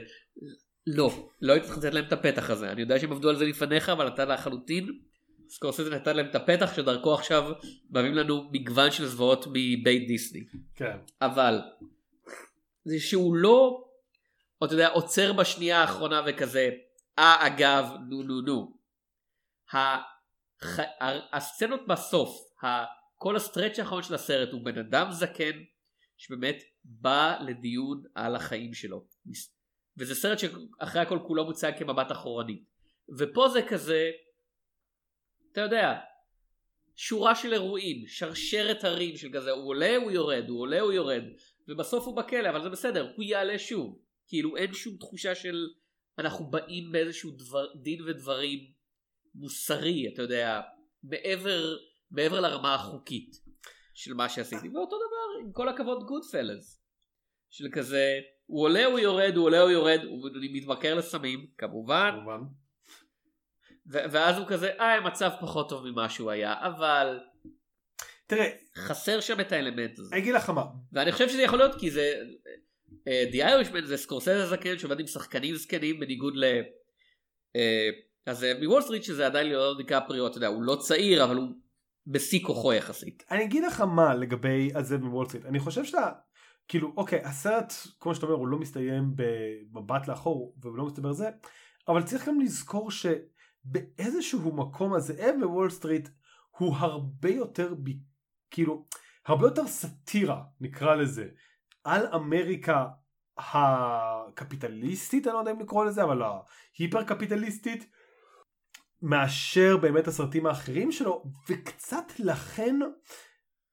לא לא הייתי צריך לתת להם את הפתח הזה אני יודע שהם עבדו על זה לפניך אבל אתה לחלוטין סקורסזה נתן להם את הפתח שדרכו עכשיו מביאים לנו מגוון של זוועות מבית דיסני כן. אבל זה שהוא לא, אתה יודע, עוצר בשנייה האחרונה וכזה, אה אגב, נו נו נו. הח... הסצנות בסוף, כל הסטרץ' האחרון של הסרט הוא בן אדם זקן שבאמת בא לדיון על החיים שלו. וזה סרט שאחרי הכל כולו מוצג כמבט אחורני. ופה זה כזה, אתה יודע, שורה של אירועים, שרשרת הרים של כזה, הוא עולה הוא יורד, הוא עולה הוא יורד, ובסוף הוא בכלא אבל זה בסדר הוא יעלה שוב. כאילו אין שום תחושה של אנחנו באים באיזשהו דבר, דין ודברים מוסרי אתה יודע מעבר מעבר לרמה החוקית של מה שעשיתי. ואותו דבר עם כל הכבוד גוד פלס של כזה הוא עולה הוא יורד הוא עולה הוא יורד הוא מתמכר לסמים כמובן, כמובן. ואז הוא כזה אה המצב פחות טוב ממה שהוא היה אבל תראה, חסר שם את האלמנט הזה. אני אגיד לך מה. ואני חושב שזה יכול להיות כי זה, די אה, Irishman זה סקורסזה זקן שעובד עם שחקנים זקנים בניגוד ל... אה, הזאב מוול סטריט שזה עדיין ליאונרדו דיקפריו, אתה יודע, הוא לא צעיר אבל הוא בשיא כוחו יחסית. אני אגיד לך מה לגבי הזאב מוול סטריט, אני חושב שאתה, כאילו, אוקיי, הסרט, כמו שאתה אומר, הוא לא מסתיים במבט לאחור והוא לא מסתבר זה, אבל צריך גם לזכור שבאיזשהו מקום הזאב בוול סטריט הוא הרבה יותר בי... כאילו הרבה יותר סאטירה נקרא לזה על אמריקה הקפיטליסטית אני לא יודע אם לקרוא לזה אבל ההיפר קפיטליסטית מאשר באמת הסרטים האחרים שלו, וקצת לכן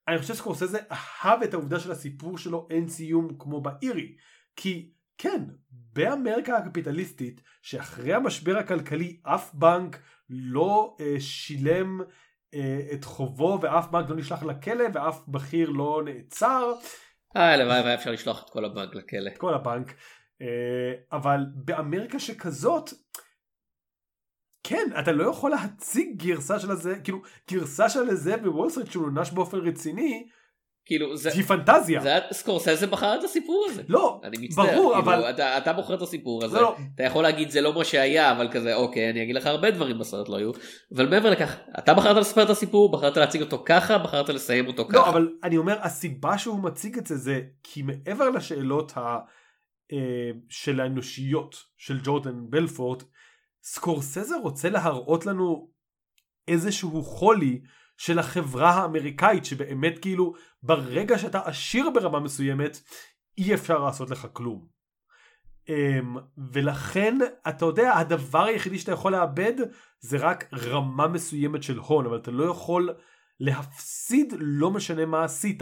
אני חושב סקורסזה אהב את העובדה של הסיפור שלו אין סיום כמו באירי. כי כן, באמריקה הקפיטליסטית, שאחרי המשבר הכלכלי אף בנק לא אה, שילם את חובו ואף בנק לא נשלח לכלא ואף בכיר לא נעצר, אה, הלוואי והיה אפשר לשלוח את כל הבנק לכלא. את כל הבנק, אה, אבל באמריקה שכזאת, כן, אתה לא יכול להציג גרסה של הזה, כאילו, גרסה של הזה בוול סטריט שהוא נש באופן רציני, כאילו זה... היא פנטזיה. זה סקורסזה בחר את הסיפור הזה. לא, אני מצטער, ברור, כאילו, אבל... אתה, אתה בוחר את הסיפור הזה, לא, לא. אתה יכול להגיד זה לא מה שהיה, אבל כזה אוקיי, אני אגיד לך הרבה דברים בסרט לא היו, אבל מעבר לכך, אתה בחרת לספר את הסיפור, בחרת להציג אותו ככה, בחרת לסיים אותו ככה. לא, אבל אני אומר, הסיבה שהוא מציג את זה זה כי מעבר לשאלות ה... אה, של האנושיות של ג'ורדן בלפורט, סקורסזה רוצה להראות לנו איזשהו חולי של החברה האמריקאית שבאמת כאילו ברגע שאתה עשיר ברמה מסוימת אי אפשר לעשות לך כלום. Um, ולכן אתה יודע הדבר היחידי שאתה יכול לאבד זה רק רמה מסוימת של הון אבל אתה לא יכול להפסיד לא משנה מה עשית.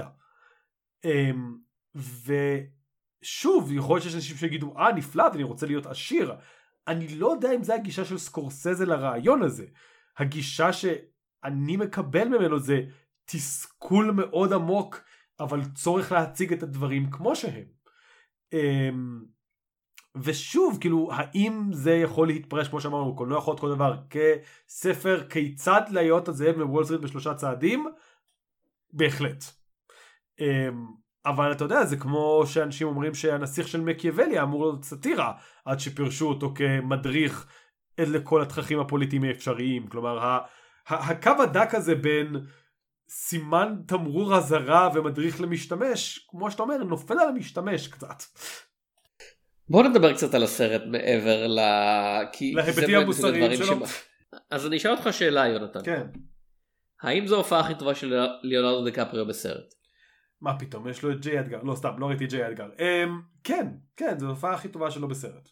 Um, ושוב יכול להיות שיש אנשים שיגידו אה נפלא אני רוצה להיות עשיר אני לא יודע אם זה הגישה של סקורסזה לרעיון הזה. הגישה שאני מקבל ממנו זה תסכול מאוד עמוק אבל צורך להציג את הדברים כמו שהם. אמ, ושוב כאילו האם זה יכול להתפרש כמו שאמרנו קולנוע יכול להיות כל דבר כספר כיצד להיות הזאב מוול סטריט בשלושה צעדים בהחלט. אמ, אבל אתה יודע זה כמו שאנשים אומרים שהנסיך של מקיאוולי אמור להיות סאטירה עד שפירשו אותו כמדריך לכל התככים הפוליטיים האפשריים כלומר הקו הדק הזה בין סימן תמרור אזהרה ומדריך למשתמש כמו שאתה אומר נופל על המשתמש קצת. בוא נדבר קצת על הסרט מעבר ל... כי להיבטים המוסריים שלו. אז אני אשאל אותך שאלה יונתן. כן. האם זו ההופעה הכי טובה של ליאונרדו דקפריו בסרט? מה פתאום יש לו את ג'יי אדגר לא סתם לא ראיתי את ג'יי אדגר um, כן כן זו ההופעה הכי טובה שלו בסרט.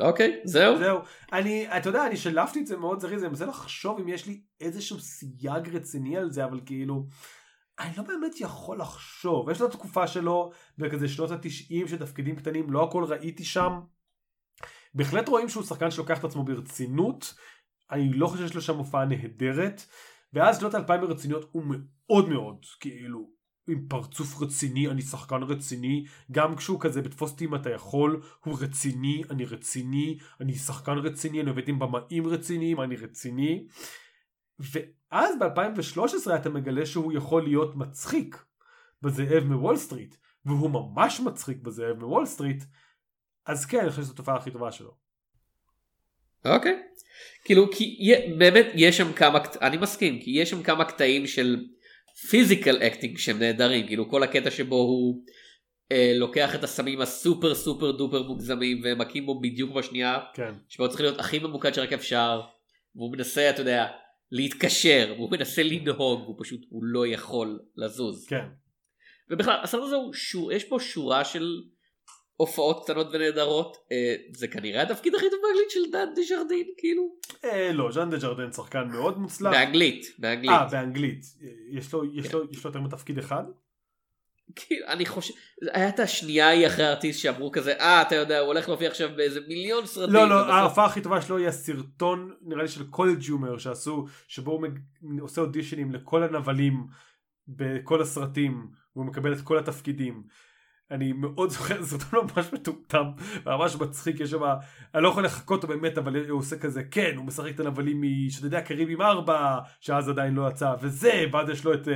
אוקיי, זהו. זהו אני אתה יודע אני שלפתי את זה מאוד זריז אני מנסה לחשוב אם יש לי איזשהו סייג רציני על זה אבל כאילו אני לא באמת יכול לחשוב יש לו תקופה שלו בכזה שנות התשעים של תפקידים קטנים לא הכל ראיתי שם. בהחלט רואים שהוא שחקן שלוקח את עצמו ברצינות אני לא חושב שיש לו שם הופעה נהדרת ואז שנות האלפיים ברציניות הוא מאוד מאוד כאילו עם פרצוף רציני אני שחקן רציני גם כשהוא כזה בתפוס אותי אם אתה יכול הוא רציני אני רציני אני שחקן רציני אני עובד עם במאים רציניים אני רציני ואז ב-2013 אתה מגלה שהוא יכול להיות מצחיק בזאב מוול סטריט והוא ממש מצחיק בזאב מוול סטריט אז כן אני חושב שזו ההופעה הכי טובה שלו. אוקיי. כאילו כי באמת יש שם כמה אני מסכים כי יש שם כמה קטעים של physical acting שהם נהדרים כאילו כל הקטע שבו הוא אה, לוקח את הסמים ה super super duper מוגזמים ומכים בו בדיוק בשנייה כן. שבו צריך להיות הכי ממוקד שרק אפשר והוא מנסה אתה יודע להתקשר והוא מנסה לנהוג הוא פשוט הוא לא יכול לזוז כן. ובכלל הסרט הזה הוא שור, יש פה שורה של הופעות קטנות ונהדרות אה, זה כנראה התפקיד הכי טוב באנגלית של דן דז'רדין כאילו אה, לא ז'אן דה ג'רדן שחקן מאוד מוצלח. באנגלית באנגלית אה באנגלית. יש לו יש לו יש לו יותר מתפקיד אחד? כאילו, אני חושב היה את השנייה ההיא אחרי הארטיסט שאמרו כזה אה אתה יודע הוא הולך להופיע עכשיו באיזה מיליון סרטים לא לא ההופעה הכי טובה שלו היא הסרטון נראה לי של קולג' יומר שעשו שבו הוא עושה אודישנים לכל הנבלים בכל הסרטים והוא מקבל את כל התפקידים. אני מאוד זוכר זה סרטון ממש מטומטם ממש מצחיק יש שם אני לא יכול לחכות אותו באמת אבל הוא עושה כזה כן הוא משחק את הנבלים שאתה יודע קריבים 4 שאז עדיין לא יצא וזה ואז יש לו את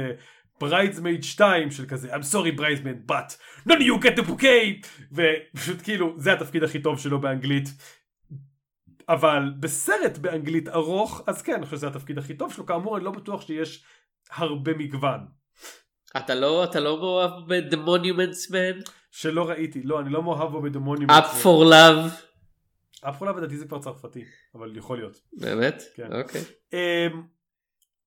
בריידסמייד 2 של כזה I'm sorry בריידסמייד but of you get the bouquet ופשוט כאילו זה התפקיד הכי טוב שלו באנגלית. אבל בסרט באנגלית ארוך אז כן אני חושב שזה התפקיד הכי טוב שלו כאמור אני לא בטוח שיש הרבה מגוון אתה לא אתה לא מאוהב ב-The Monuments Man? שלא ראיתי לא אני לא מאוהב בו בדמונים Up for Love? אפרולה לדעתי זה כבר צרפתי אבל יכול להיות באמת? כן. אוקיי. אמ,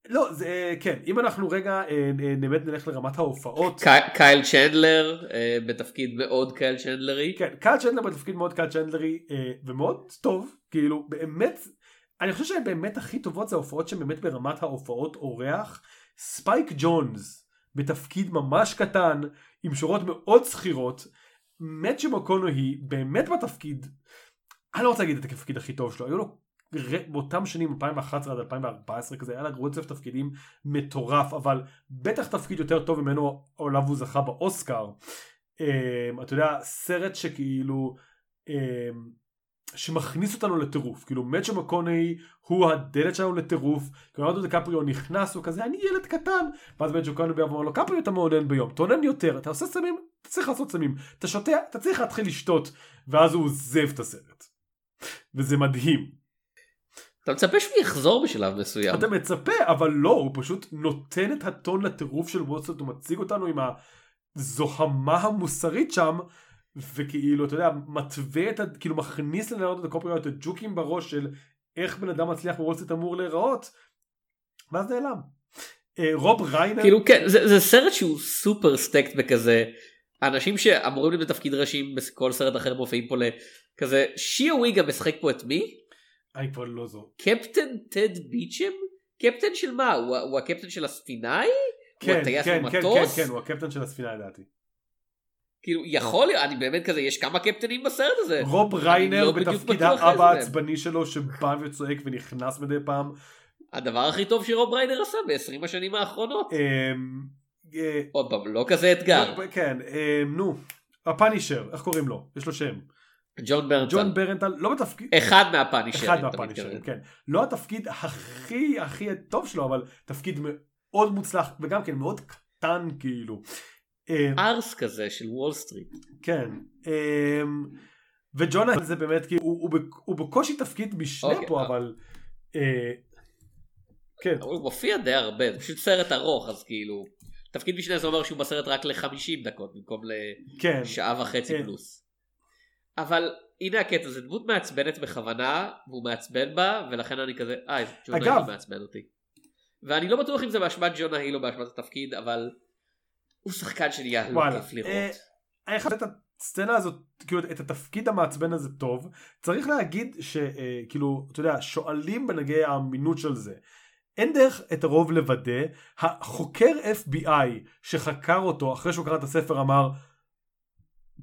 לא זה אה, כן אם אנחנו רגע אה, אה, באמת נלך לרמת ההופעות קי- קייל צ'נדלר אה, בתפקיד מאוד קייל צ'נדלרי. כן קייל צ'נדלר בתפקיד מאוד קייל צ'נדלרי אה, ומאוד טוב כאילו באמת אני חושב שהן באמת הכי טובות זה ההופעות שהן באמת ברמת ההופעות אורח. ספייק ג'ונס בתפקיד ממש קטן עם שורות מאוד זכירות. מת'יו מקונוהי באמת בתפקיד, אני לא רוצה להגיד את התפקיד הכי טוב שלו, היו לו באותם שנים 2011 עד 2014 כזה היה לו רצף תפקידים מטורף אבל בטח תפקיד יותר טוב ממה שעליו הוא זכה באוסקר. אמ, אתה יודע סרט שכאילו אמ, שמכניס אותנו לטירוף. כאילו מת'יו מקונוהיי הוא הדלת שלנו לטירוף. לאונרדו דיקפריו נכנס הוא כזה אני ילד קטן ואז מת'יו מקונוהיי אומר לדיקפריו אתה מאונן ביום תאונן יותר אתה עושה סמים אתה צריך לעשות סמים אתה שותה אתה צריך להתחיל לשתות ואז הוא עוזב את הסרט. וזה מדהים. אתה מצפה שהוא יחזור בשלב מסוים. אתה מצפה אבל לא הוא פשוט נותן את הטון לטירוף של וולסטריט הוא מציג אותנו עם הזוהמה המוסרית שם וכאילו אתה יודע מתווה את ה... כאילו מכניס ללאונרדו דיקפריו את הג'וקים בראש של איך בן אדם מצליח בוולסטריט אמור להיראות ואז נעלם. אה, רוב ריינר כאילו כן זה, זה סרט שהוא סופר stacked בכזה אנשים שאמורים להיות בתפקיד ראשים בכל סרט אחר מופיעים פה לכזה שיי וויגהם משחק פה את מי? אני כבר לא זו. קפטן טד ביצ'ם? קפטן של מה? הוא, הוא הקפטן של הספינה? הוא כן, הטייס כן, כן, כן, במטוס? כן, הוא הקפטן של הספינה לדעתי. כאילו יכול להיות, אני באמת כזה, יש כמה קפטנים בסרט הזה. רוב אני ריינר לא בתפקיד האבא. העצבני שלו שבא וצועק ונכנס מדי פעם. הדבר הכי טוב שרוב ריינר עשה ב-20 השנים האחרונות. אמ, אה, עוד פעם, לא כזה אתגר. כן, אמ, נו, הפאנישר, איך קוראים לו? יש לו שם. ג'ון ברנטל. ג'ון ברנטל, לא בתפקיד, אחד מהפאנישרים. אחד מהפאנישרים. כן. לא התפקיד הכי הכי טוב שלו, אבל תפקיד מאוד מוצלח, וגם כן מאוד קטן כאילו. אמ, ארס כזה של וול סטריט. כן. אמ, וג'ון זה באמת כאילו, הוא- הוא בק- הוא בקושי תפקיד משנה אוקיי, פה, אה. אבל... אה, כן. הוא מופיע די הרבה, זה פשוט סרט ארוך, אז כאילו... תפקיד משנה זה אומר שהוא בסרט רק ל-50 דקות במקום כן. לשעה וחצי כן. פלוס. אבל הנה הקטע, זה דמות מעצבנת בכוונה, והוא מעצבן בה, ולכן אני כזה, אה, ג'ונה היל מעצבן אותי. ואני לא בטוח אם זה באשמת ג'ונה היל או באשמת התפקיד, אבל הוא שחקן שנהיה לא וואלה. כיף לראות. אה, חייב את הסצנה הזאת, כאילו את התפקיד המעצבן הזה טוב. צריך להגיד שכאילו, אתה יודע, שואלים בנגעי האמינות של זה. אין דרך את הרוב לוודא. החוקר FBI שחקר אותו אחרי שהוא קרא את הספר אמר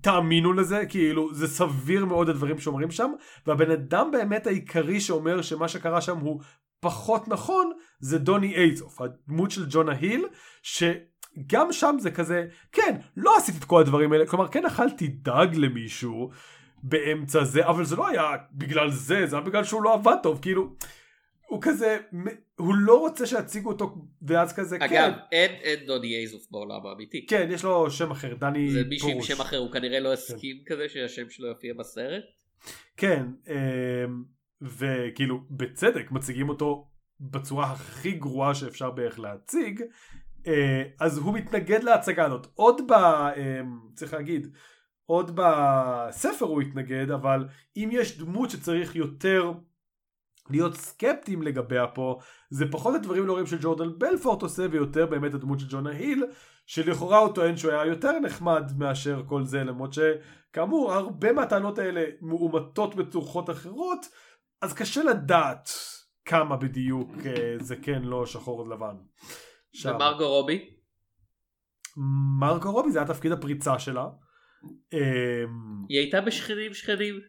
תאמינו לזה כאילו זה סביר מאוד הדברים שאומרים שם והבן אדם באמת העיקרי שאומר שמה שקרה שם הוא פחות נכון זה דוני אייזוף הדמות של ג'ונה היל שגם שם זה כזה כן לא עשיתי את כל הדברים האלה כלומר כן אכלתי דג למישהו באמצע זה אבל זה לא היה בגלל זה זה היה בגלל שהוא לא עבד טוב כאילו הוא כזה הוא לא רוצה שיציגו אותו ואז כזה אגב, כן אין אין דוני אייזוף בעולם האמיתי. כן יש לו שם אחר דני זה מישהו עם. שם אחר, הוא כנראה לא הסכים כזה שהשם שלו יופיע בסרט. כן, אמ, וכאילו בצדק מציגים אותו בצורה הכי גרועה שאפשר בערך להציג, אז הוא מתנגד להצגה הזאת. עוד ב... אמ, צריך להגיד, עוד בספר הוא התנגד, אבל אם יש דמות שצריך יותר להיות סקפטיים לגביה פה, זה פחות הדברים לא רואים של ג'ורדן בלפורט עושה, ויותר באמת הדמות של ג'ונה היל, שלכאורה הוא טוען שהוא היה יותר נחמד מאשר כל זה, למרות שכאמור הרבה מהטענות האלה מאומתות בצורות אחרות, אז קשה לדעת כמה בדיוק אה, זה כן לא שחור לבן. שם. ומרגו רובי? מרקו רובי זה היה תפקיד הפריצה שלה. אמ, היא הייתה בשכנים שכנים?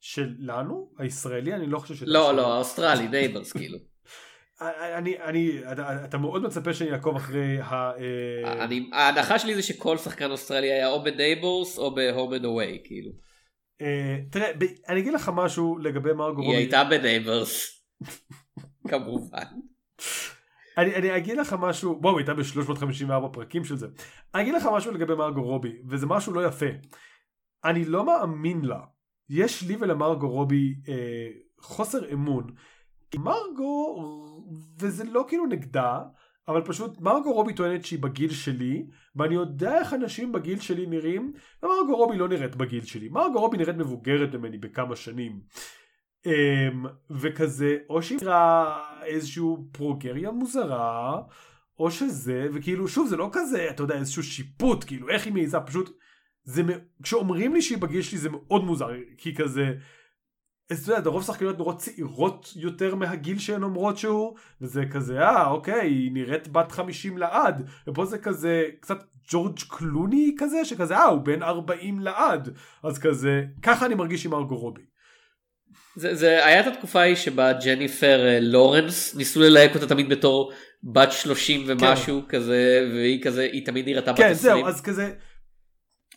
שלנו? הישראלי? אני לא חושב ש... לא, לא, האוסטרלי, Neighbours כאילו. אני, אני, אתה, מאוד מצפה שאני אעקוב אחרי ה... אה, אני- ההנחה שלי זה שכל שחקן אוסטרלי היה או ב Neighbours או ב Home and Away כאילו. אה, תראה, אני אגיד לך משהו לגבי מרגו רובי. הייתה ב Neighbours. כמובן. אני, אני אגיד לך משהו, בואו, היא הייתה ב-354 פרקים של זה. אני אגיד לך משהו לגבי מרגו רובי, וזה משהו לא יפה. אני לא מאמין לה. יש לי ולמרגו רובי אה, חוסר אמון. מרגו, וזה לא כאילו נגדה, אבל פשוט מרגו רובי טוענת שהיא בגיל שלי, ואני יודע איך אנשים בגיל שלי נראים, ומרגו רובי לא נראית בגיל שלי. מרגו רובי נראית מבוגרת ממני בכמה שנים. אמ, וכזה, או שהיא נראה איזשהו פרוגריה מוזרה, או שזה, וכאילו, שוב, זה לא כזה, אתה יודע, איזשהו שיפוט, כאילו, איך היא מעיזה, פשוט, זה, כשאומרים לי שהיא בגיל שלי זה מאוד מוזר, כי כזה, אז אתה יודע, לרוב שחקניות נורא צעירות יותר מהגיל שהן אומרות שהוא, וזה כזה, אה, אוקיי, היא נראית בת 50 לעד, ופה זה כזה, קצת ג'ורג' קלוני כזה, שכזה, אה, הוא בן 40 לעד, אז כזה, ככה אני מרגיש עם ארגו רובי. זה, זה היה את התקופה ההיא שבה ג'ניפר אה, לורנס ניסו ללהק אותה תמיד בתור בת 30 ומשהו כן. כזה והיא כזה היא תמיד נראתה בת כן, 20. זהו, אז כזה,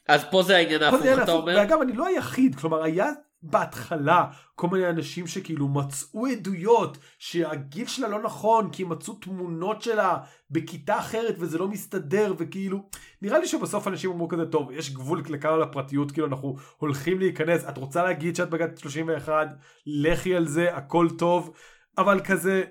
אז פה זה העניין ההפוך אתה אומר. ואגב, אני לא היחיד, כלומר, היה בהתחלה כל מיני אנשים שכאילו מצאו עדויות שהגיל שלה לא נכון, כי מצאו תמונות שלה בכיתה אחרת וזה לא מסתדר, וכאילו, נראה לי שבסוף אנשים אמרו כזה, טוב, יש גבול לכמה לפרטיות, כאילו אנחנו הולכים להיכנס, את רוצה להגיד שאת בגדת 31, לכי על זה, הכל טוב, אבל כזה,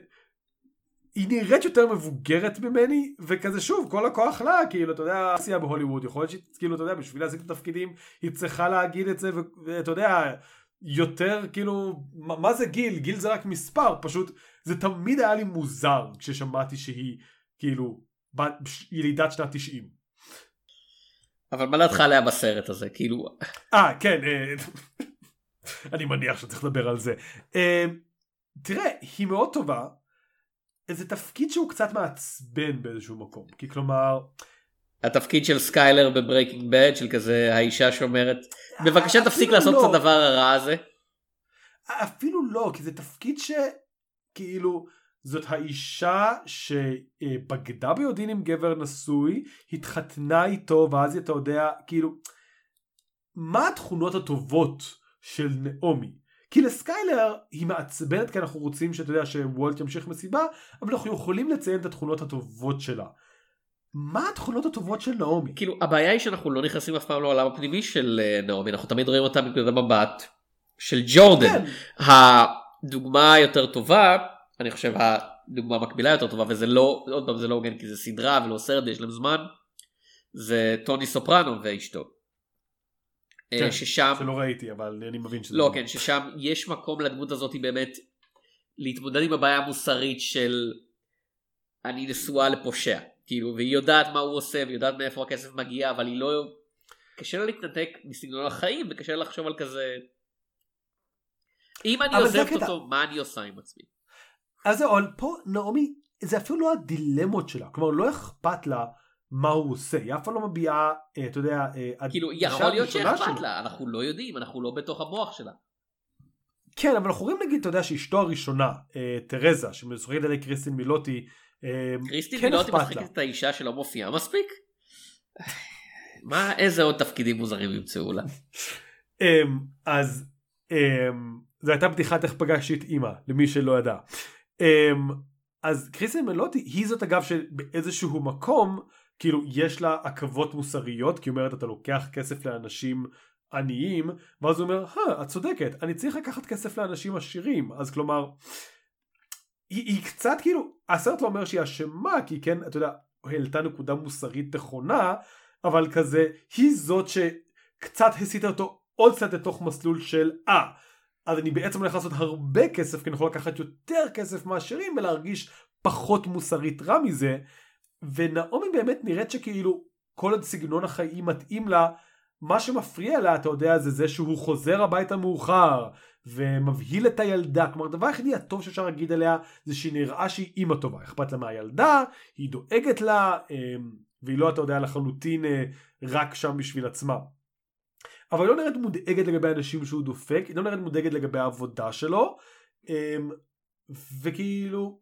היא נראית יותר מבוגרת ממני, וכזה שוב, כל הכוח לה, כאילו, אתה יודע, עשייה בהוליווד, יכול להיות שכאילו, אתה יודע, בשביל להשיג את התפקידים, היא צריכה להגיד את זה, ואתה יודע, יותר, כאילו, מה, מה זה גיל? גיל זה רק מספר, פשוט, זה תמיד היה לי מוזר כששמעתי שהיא, כאילו, ילידת שנת 90. אבל מה דעתך עליה בסרט הזה כאילו אה, כן, אה, אני מניח שצריך לדבר על זה. אה, תראה, היא מאוד טובה. זה תפקיד שהוא קצת מעצבן באיזשהו מקום. כי כלומר, התפקיד של סקיילר ב Breaking Bad של כזה האישה שאומרת בבקשה תפסיק לעשות לא. את הדבר הרע הזה. אפילו לא, כי זה תפקיד שכאילו, זאת האישה שבגדה ביודעין עם גבר נשוי, התחתנה איתו, ואז אתה יודע, כאילו, מה התכונות הטובות של נעמי? כי לסקיילר היא מעצבנת כי אנחנו רוצים שאתה יודע שוולט ימשיך מסיבה, אבל אנחנו יכולים לציין את התכונות הטובות שלה. מה התכונות הטובות של נעמי? כאילו הבעיה היא שאנחנו לא נכנסים אף פעם לעולם הפנימי של אה, נעמי אנחנו תמיד רואים אותה מנקודת המבט של ג'ורדן. כן, הדוגמה היותר טובה אני חושב הדוגמה המקבילה יותר טובה וזה לא עוד פעם זה לא הוגן כי זה סדרה ולא סרט ויש להם זמן זה טוני סופרנו ואשתו. אה, כן, ששם שלא ראיתי, אבל אני מבין שזה... לא כן ששם יש מקום לדמות הזאת באמת להתמודד עם הבעיה המוסרית של אני נשואה לפושע כאילו והיא יודעת מה הוא עושה והיא יודעת מאיפה הכסף מגיע אבל היא לא קשה לה להתנתק מסגנון החיים וקשה לה לחשוב על כזה אם אני עוזבת. אותו מה אני עושה עם עצמי. אז זהו, אבל פה נעמי, זה אפילו לא הדילמות שלה, כלומר לא אכפת לה מה הוא עושה, היא אף פעם לא מביעה, אה, אתה יודע, אה, כאילו יכול להיות שאכפת. לה אנחנו לא יודעים אנחנו לא בתוך המוח שלה. כן, אבל אנחנו רואים נגיד, אתה יודע, שאשתו הראשונה, אה, תרזה, שמשוחקת על ידי קריסטין מילוטי, קריסטין כן אכפת משחקת. את האישה שלא מופיעה מספיק? מה איזה עוד תפקידים מוזרים ימצאו לה? אמ, אז אמ, זו הייתה בדיחת איך פגשתי את אימא, למי שלא ידע. אמ, אז קריסטין מלוטי היא זאת אגב שבאיזשהו מקום כאילו יש לה עכבות מוסריות כי היא אומרת אתה לוקח כסף לאנשים עניים ואז הוא אומר את צודקת אני צריך לקחת כסף לאנשים עשירים אז כלומר היא, היא קצת כאילו הסרט לא אומר שהיא אשמה כי כן אתה יודע העלתה נקודה מוסרית נכונה אבל כזה היא זאת שקצת הסיטה אותו עוד קצת לתוך מסלול של אה אז אני בעצם הולך לעשות הרבה כסף כי אני יכול לקחת יותר כסף מהעשירים ולהרגיש פחות מוסרית רע מזה. ונעמי באמת נראית שכאילו כל עוד סגנון החיים מתאים לה מה שמפריע לה אתה יודע זה זה שהוא חוזר הביתה מאוחר ומבהיל את הילדה. כלומר הדבר היחידי הטוב שאפשר להגיד עליה זה שהיא נראה שהיא אימא טובה. אכפת לה מהילדה היא דואגת לה אמ, והיא לא אתה יודע לחלוטין אה, רק שם בשביל עצמה. אבל היא לא נראית מודאגת לגבי האנשים שהוא דופק, היא לא נראית מודאגת לגבי העבודה שלו, אמ, וכאילו,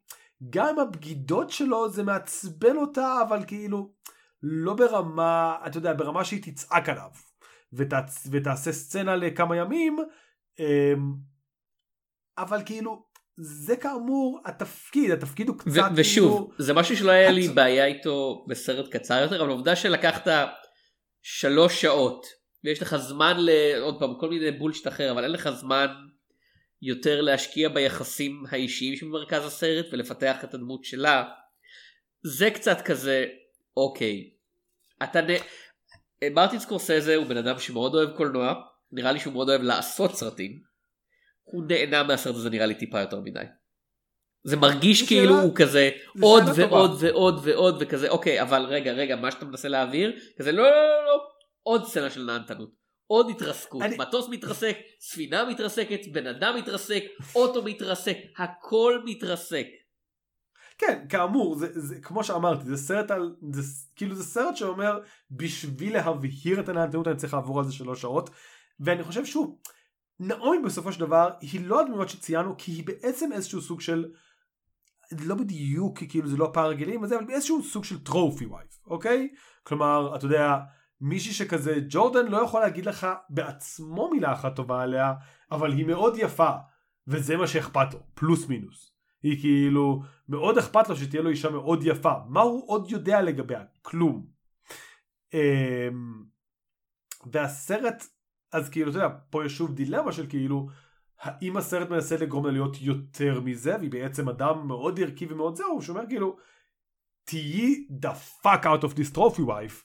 גם הבגידות שלו זה מעצבן אותה, אבל כאילו, לא ברמה, אתה יודע, ברמה שהיא תצעק עליו, ותעצ... ותעשה סצנה לכמה ימים, אבל כאילו, זה כאמור התפקיד, התפקיד הוא קצת ו- ושוב כאילו... זה משהו שלא היה לי בעיה איתו בסרט קצר יותר אבל העובדה שלקחת שלוש שעות ויש לך זמן לעוד פעם כל מיני בולשיט אחר אבל אין לך זמן יותר להשקיע ביחסים האישיים שבמרכז הסרט ולפתח את הדמות שלה זה קצת כזה אוקיי. אתה נ... מרטין סקורסזה הוא בן אדם שמאוד אוהב קולנוע נראה לי שהוא מאוד אוהב לעשות סרטים הוא נהנה מהסרט הזה נראה לי טיפה יותר מדי. זה מרגיש זו כאילו שאלה- הוא כזה עוד טובה. ועוד ועוד ועוד וכזה אוקיי אבל רגע רגע מה שאתה מנסה להעביר כזה לא לא לא לא עוד סצנה של נהנתנות עוד התרסקות, אני- מטוס מתרסק, ספינה מתרסקת, בן אדם מתרסק, אוטו מתרסק, הכל מתרסק. כן, כאמור, זה, זה, כמו שאמרתי, זה סרט על, זה, כאילו זה סרט שאומר, בשביל להבהיר את הנהנתנות אני צריך לעבור על זה שלוש שעות, ואני חושב שהוא, נעמי בסופו של דבר, היא לא הדמויות שציינו, כי היא בעצם איזשהו סוג של, לא בדיוק, כאילו זה לא פער רגילים, וזה, אבל איזשהו סוג של טרופי וייף, אוקיי? כלומר, אתה יודע, מישהי שכזה, ג'ורדן לא יכול להגיד לך בעצמו מילה אחת טובה עליה, אבל היא מאוד יפה, וזה מה שאכפת לו, פלוס מינוס. היא כאילו, מאוד אכפת לו שתהיה לו אישה מאוד יפה. מה הוא עוד יודע לגביה? כלום. אמ, והסרט, אז כאילו, אתה יודע, פה יש שוב דילמה של כאילו, האם הסרט מנסה לגרום לה להיות יותר מזה, והיא בעצם אדם מאוד ערכי ומאוד זהו, שאומר כאילו, תהיי the fuck out of this trophy wife.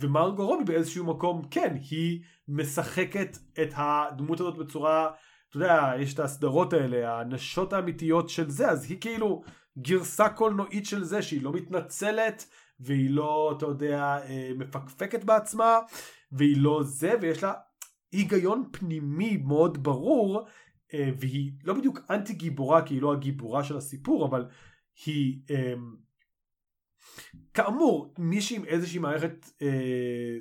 ומרגו רובי באיזשהו מקום, כן, היא משחקת את הדמות הזאת בצורה, אתה יודע, יש את הסדרות האלה, הנשות האמיתיות של זה, אז היא כאילו גרסה קולנועית של זה, שהיא לא מתנצלת, והיא לא, אתה יודע, אה, מפקפקת בעצמה, והיא לא זה, ויש לה היגיון פנימי מאוד ברור, אה, והיא לא בדיוק אנטי גיבורה, כי היא לא הגיבורה של הסיפור, אבל היא... אה, כאמור, מישהי עם איזושהי מערכת אה,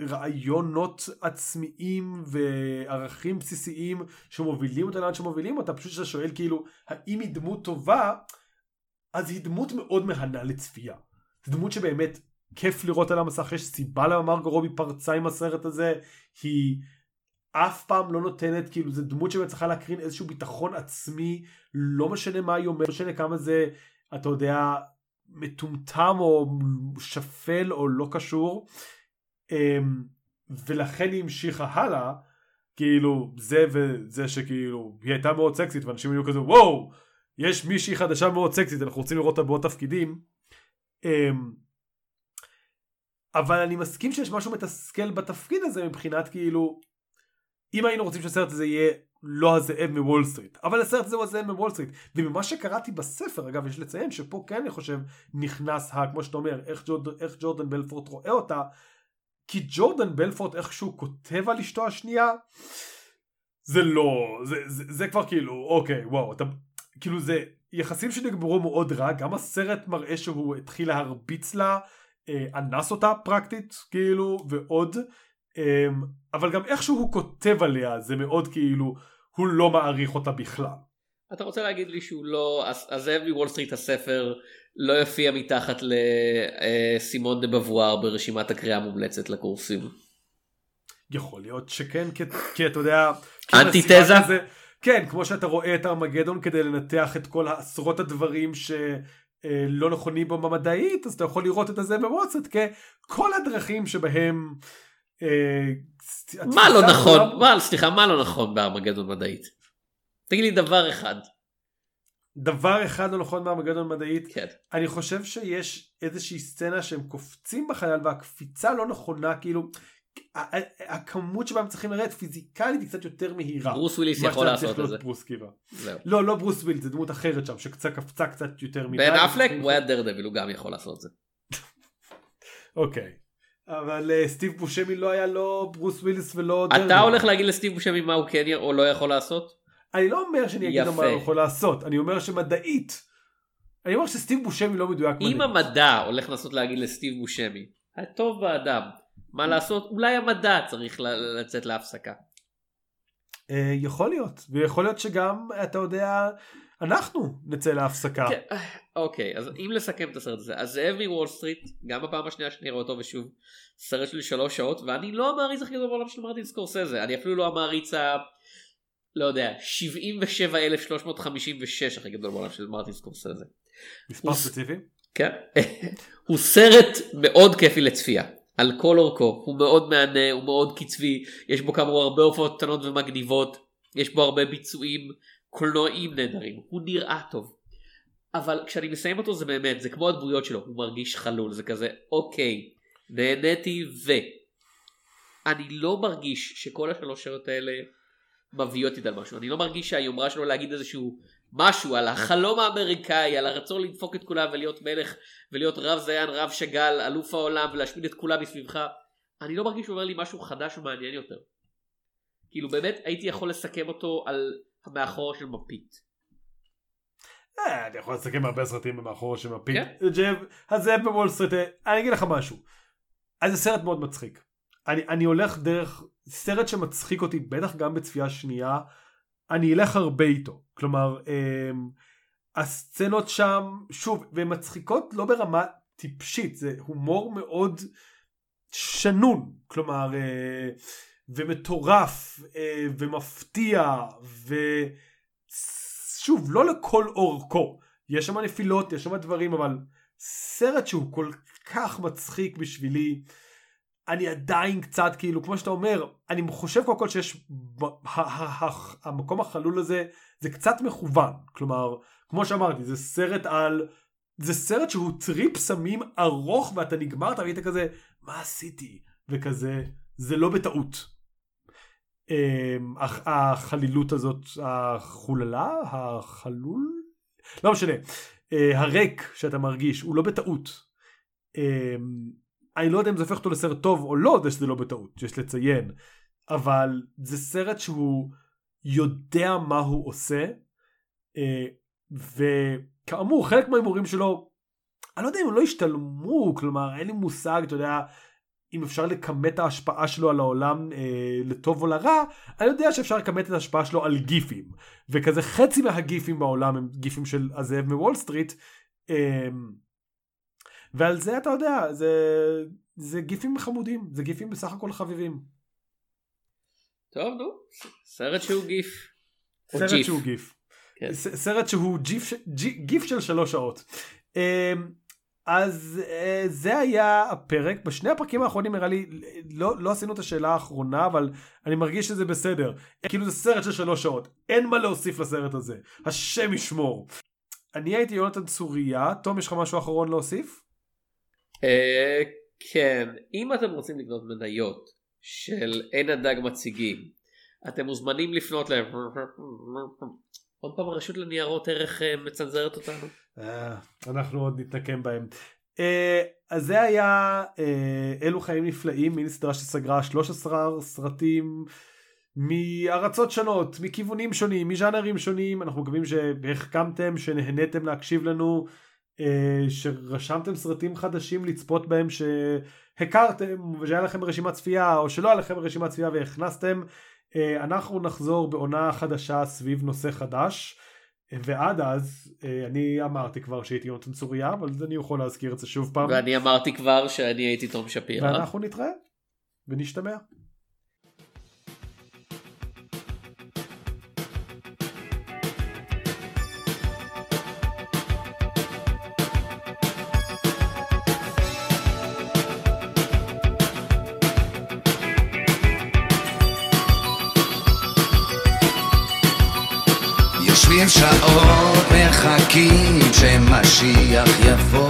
רעיונות עצמיים וערכים בסיסיים שמובילים אותה לאן שמובילים אותה, פשוט שאתה שואל כאילו, האם היא דמות טובה, אז היא דמות מאוד מהנה לצפייה. זו דמות שבאמת כיף לראות על המסך, יש סיבה למה מרגו רובי פרצה עם הסרט הזה, היא אף פעם לא נותנת, כאילו זו דמות שבאמת צריכה להקרין איזשהו ביטחון עצמי, לא משנה מה היא אומרת, לא משנה כמה זה, אתה יודע, מטומטם או שפל או לא קשור אמ, ולכן היא המשיכה הלאה כאילו זה וזה שכאילו היא הייתה מאוד סקסית ואנשים היו כזה וואו יש מישהי חדשה מאוד סקסית אנחנו רוצים לראות אותה בעוד תפקידים. אמ, אבל אני מסכים שיש משהו מתסכל בתפקיד הזה מבחינת כאילו אם היינו רוצים שהסרט הזה יהיה לא הזאב מוול סטריט אבל הסרט הזה הוא הזאב מוול סטריט וממה שקראתי בספר אגב יש לציין שפה כן אני חושב נכנס ה... כמו שאתה אומר איך, ג'ורד, איך ג'ורדן בלפורט רואה אותה כי ג'ורדן בלפורט איכשהו כותב על אשתו השנייה זה לא זה, זה, זה כבר כאילו אוקיי וואו אתה כאילו זה יחסים שנגמרו מאוד רע גם הסרט מראה שהוא התחיל להרביץ לה אה, אנס אותה פרקטית כאילו ועוד אבל גם איכשהו הוא כותב עליה זה מאוד כאילו הוא לא מעריך אותה בכלל. אתה רוצה להגיד לי שהוא לא, אז- הזאב מוול סטריט הספר לא יופיע מתחת לסימון דה בבואר ברשימת הקריאה המומלצת לקורסים. יכול להיות שכן כי, כי אתה יודע אנטיתזה? כן כמו שאתה רואה את ארמגדון כדי לנתח את כל העשרות הדברים שלא נכונים בו במדעית אז אתה יכול לראות את הזה בוואטסאפ ככל הדרכים שבהם אה, מה לא נכון, מה, סליחה, מה לא נכון בארמגדון מדעית? תגיד לי דבר אחד. דבר אחד לא נכון בארמגדון מדעית כן. אני חושב שיש איזושהי סצנה שהם קופצים בחלל והקפיצה לא נכונה כאילו הכמות שבה הם צריכים לרדת פיזיקלית היא קצת יותר מהירה. ברוס וויליס יכול לעשות את זה. ברוס קיבה. זהו. לא לא ברוס וויל זה דמות אחרת שם שקצת קפצה קצת יותר מדי. בן אפלק הוא היה דרדביל הוא גם יכול לעשות את זה. אוקיי. אבל אה, סטיב בושמי לא היה לא ברוס וויליס ולא דרדן. אתה הולך להגיד לסטיב בושמי מה הוא כן או לא יכול לעשות? אני לא אומר שאני אגיד לו מה. הוא יכול לעשות אני אומר שמדעית. אני אומר שסטיב בושמי לא מדויק מדעית. אם המדע הולך לנסות להגיד לסטיב בושמי הטוב באדם מה לעשות אולי המדע צריך לצאת להפסקה. אה, יכול להיות ויכול להיות שגם אתה יודע אנחנו נצא להפסקה. אוקיי אז אם לסכם את הסרט הזה אז זאב מוול סטריט גם בפעם השנייה שאני רואה אותו ושוב סרט שלי שלוש שעות ואני לא המעריץ הכי גדול בעולם של מרטין סקורסזה אני אפילו לא המעריץ ה... לא יודע 77,356 הכי גדול בעולם של מרטין סקורסזה. מספר ספציפי. כן. הוא סרט מאוד כיפי לצפייה. על כל אורכו, הוא מאוד מהנה, הוא מאוד קצבי, יש בו כאמור הרבה הופעות קטנות ומגניבות, יש בו הרבה ביצועים קולנועיים נהדרים, הוא נראה טוב. אבל כשאני מסיים אותו זה באמת, זה כמו הדמויות שלו, הוא מרגיש חלול, זה כזה אוקיי, נהניתי ו... אני לא מרגיש שכל השלוש שעות האלה מביאות איתן משהו, אני לא מרגיש שהיומרה שלו להגיד איזשהו משהו על החלום האמריקאי, על הרצון לדפוק את כולם ולהיות מלך ולהיות רב זיין, רב שגל, אלוף העולם ולהשמיד את כולם מסביבך. אני לא מרגיש שהוא אומר לי משהו חדש ומעניין יותר. כאילו באמת הייתי יכול לסכם אותו על המאחורה של מפית. אה, אני יכול לסכם הרבה סרטים במאחורה של. כן. ג'ב, הזאב בוול סטריט, אה, אני אגיד לך משהו. אז זה סרט מאוד מצחיק. אני, אני הולך דרך סרט שמצחיק אותי, בטח גם בצפייה שנייה, אני אלך הרבה איתו. כלומר, אמ, הסצנות שם, שוב, והן מצחיקות לא ברמה טיפשית, זה הומור מאוד שנון. כלומר, אה, ומטורף, אה, ומפתיע, ושוב, לא לכל אורכו. יש שם נפילות, יש שם דברים, אבל סרט שהוא כל כך מצחיק בשבילי, אני עדיין קצת כאילו, כמו שאתה אומר, אני חושב קודם כל שיש, המקום החלול הזה, זה קצת מכוון. כלומר, כמו שאמרתי, זה סרט על... זה סרט שהוא טריפ סמים ארוך ואתה נגמרת והיית כזה, מה עשיתי? וכזה, זה לא בטעות. אמ, הח- החלילות הזאת, החוללה, החלול? לא משנה. אה, הריק שאתה מרגיש הוא לא בטעות. אמ, אני לא יודע אם זה הופך אותו לסרט טוב או לא, זה שזה לא בטעות, יש לציין. אבל זה סרט שהוא יודע מה הוא עושה, אה, וכאמור, חלק מההימורים שלו, אני לא יודע אם הם לא השתלמו, כלומר, אין לי מושג, אתה יודע, אם אפשר לכמת ההשפעה שלו על העולם אה, לטוב או לרע, אני יודע שאפשר לכמת את ההשפעה שלו על גיפים. וכזה חצי מהגיפים בעולם הם גיפים של הזאב מוול סטריט. אה, ועל זה אתה יודע, זה, זה גיפים חמודים, זה גיפים בסך הכל חביבים. טוב נו, סרט שהוא גיף. או סרט. שהוא גיף. כן. סרט שהוא ג'יף, גיף של שלוש שעות. אה, אז אה, זה היה הפרק. בשני הפרקים האחרונים נראה לי, לא, לא עשינו את השאלה האחרונה, אבל אני מרגיש שזה בסדר. כאילו זה סרט של שלוש שעות. אין מה להוסיף לסרט הזה. השם ישמור. אני הייתי יונתן צוריה. תום, יש לך משהו אחרון להוסיף? אה, כן, אם אתם רוצים לקנות מניות של עין הדג מציגים, אתם מוזמנים לפנות להם. עוד פעם הרשות לניירות ערך אה, מצנזרת אותנו. אה, אנחנו עוד נתנקם בהם. אה, אז זה היה אלו חיים נפלאים, מין סדרה שסגרה 13 סרטים מארצות שונות, מכיוונים שונים, מז'אנרים שונים, אנחנו מקווים שהחכמתם, שנהניתם להקשיב לנו, שרשמתם סרטים חדשים לצפות בהם שהכרתם ושהיה לכם רשימת צפייה או שלא היה לכם רשימת צפייה והכנסתם. אה, אנחנו נחזור בעונה חדשה סביב נושא חדש. ועד אז אה, אני אמרתי כבר שהייתי יונתן צוריה אבל אני יכול להזכיר את זה שוב פעם ואני אמרתי כבר שאני הייתי תום שפירא. ואנחנו נתראה ונשתמע. שעות, מחכים שמשיח יבוא.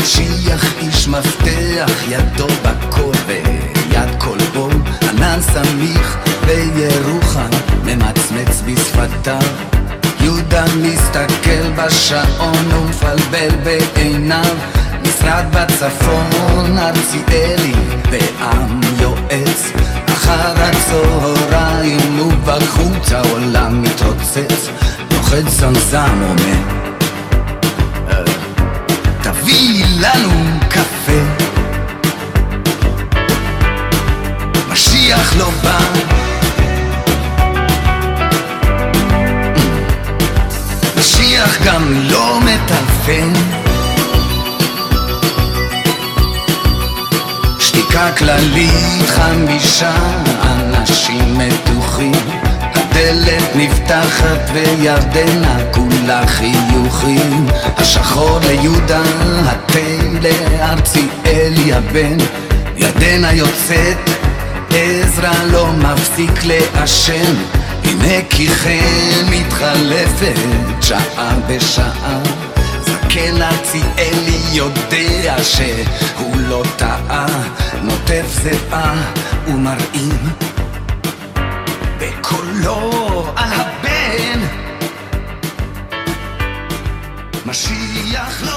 משיח איש מפתח, ידו בכל ויד כלבו. ענן סמיך בירוחם, ממצמץ בשפתיו. יהודה מסתכל בשעון ומפלבל בעיניו. משרד בצפון, ארציאלי ועם יועץ. אחר הצהריים ובחוץ העולם מתרוצץ. נוחת זמזם אומר, "אה, תביא לנו קפה. משיח לא בא. משיח גם לא מטלפן. שתיקה כללית, חמישה אנשים מתוחים. הדלת נפתחת וירדנה כולה חיוכים. השחור ליהודה, התה לארציאלי הבן. ירדנה יוצאת, עזרא לא מפסיק לעשן. הנה כי כן מתחלפת שעה בשעה. זקן ארציאלי יודע שהוא לא טעה, נוטף זיעה ומרעים בקולו על הבן. משיח לא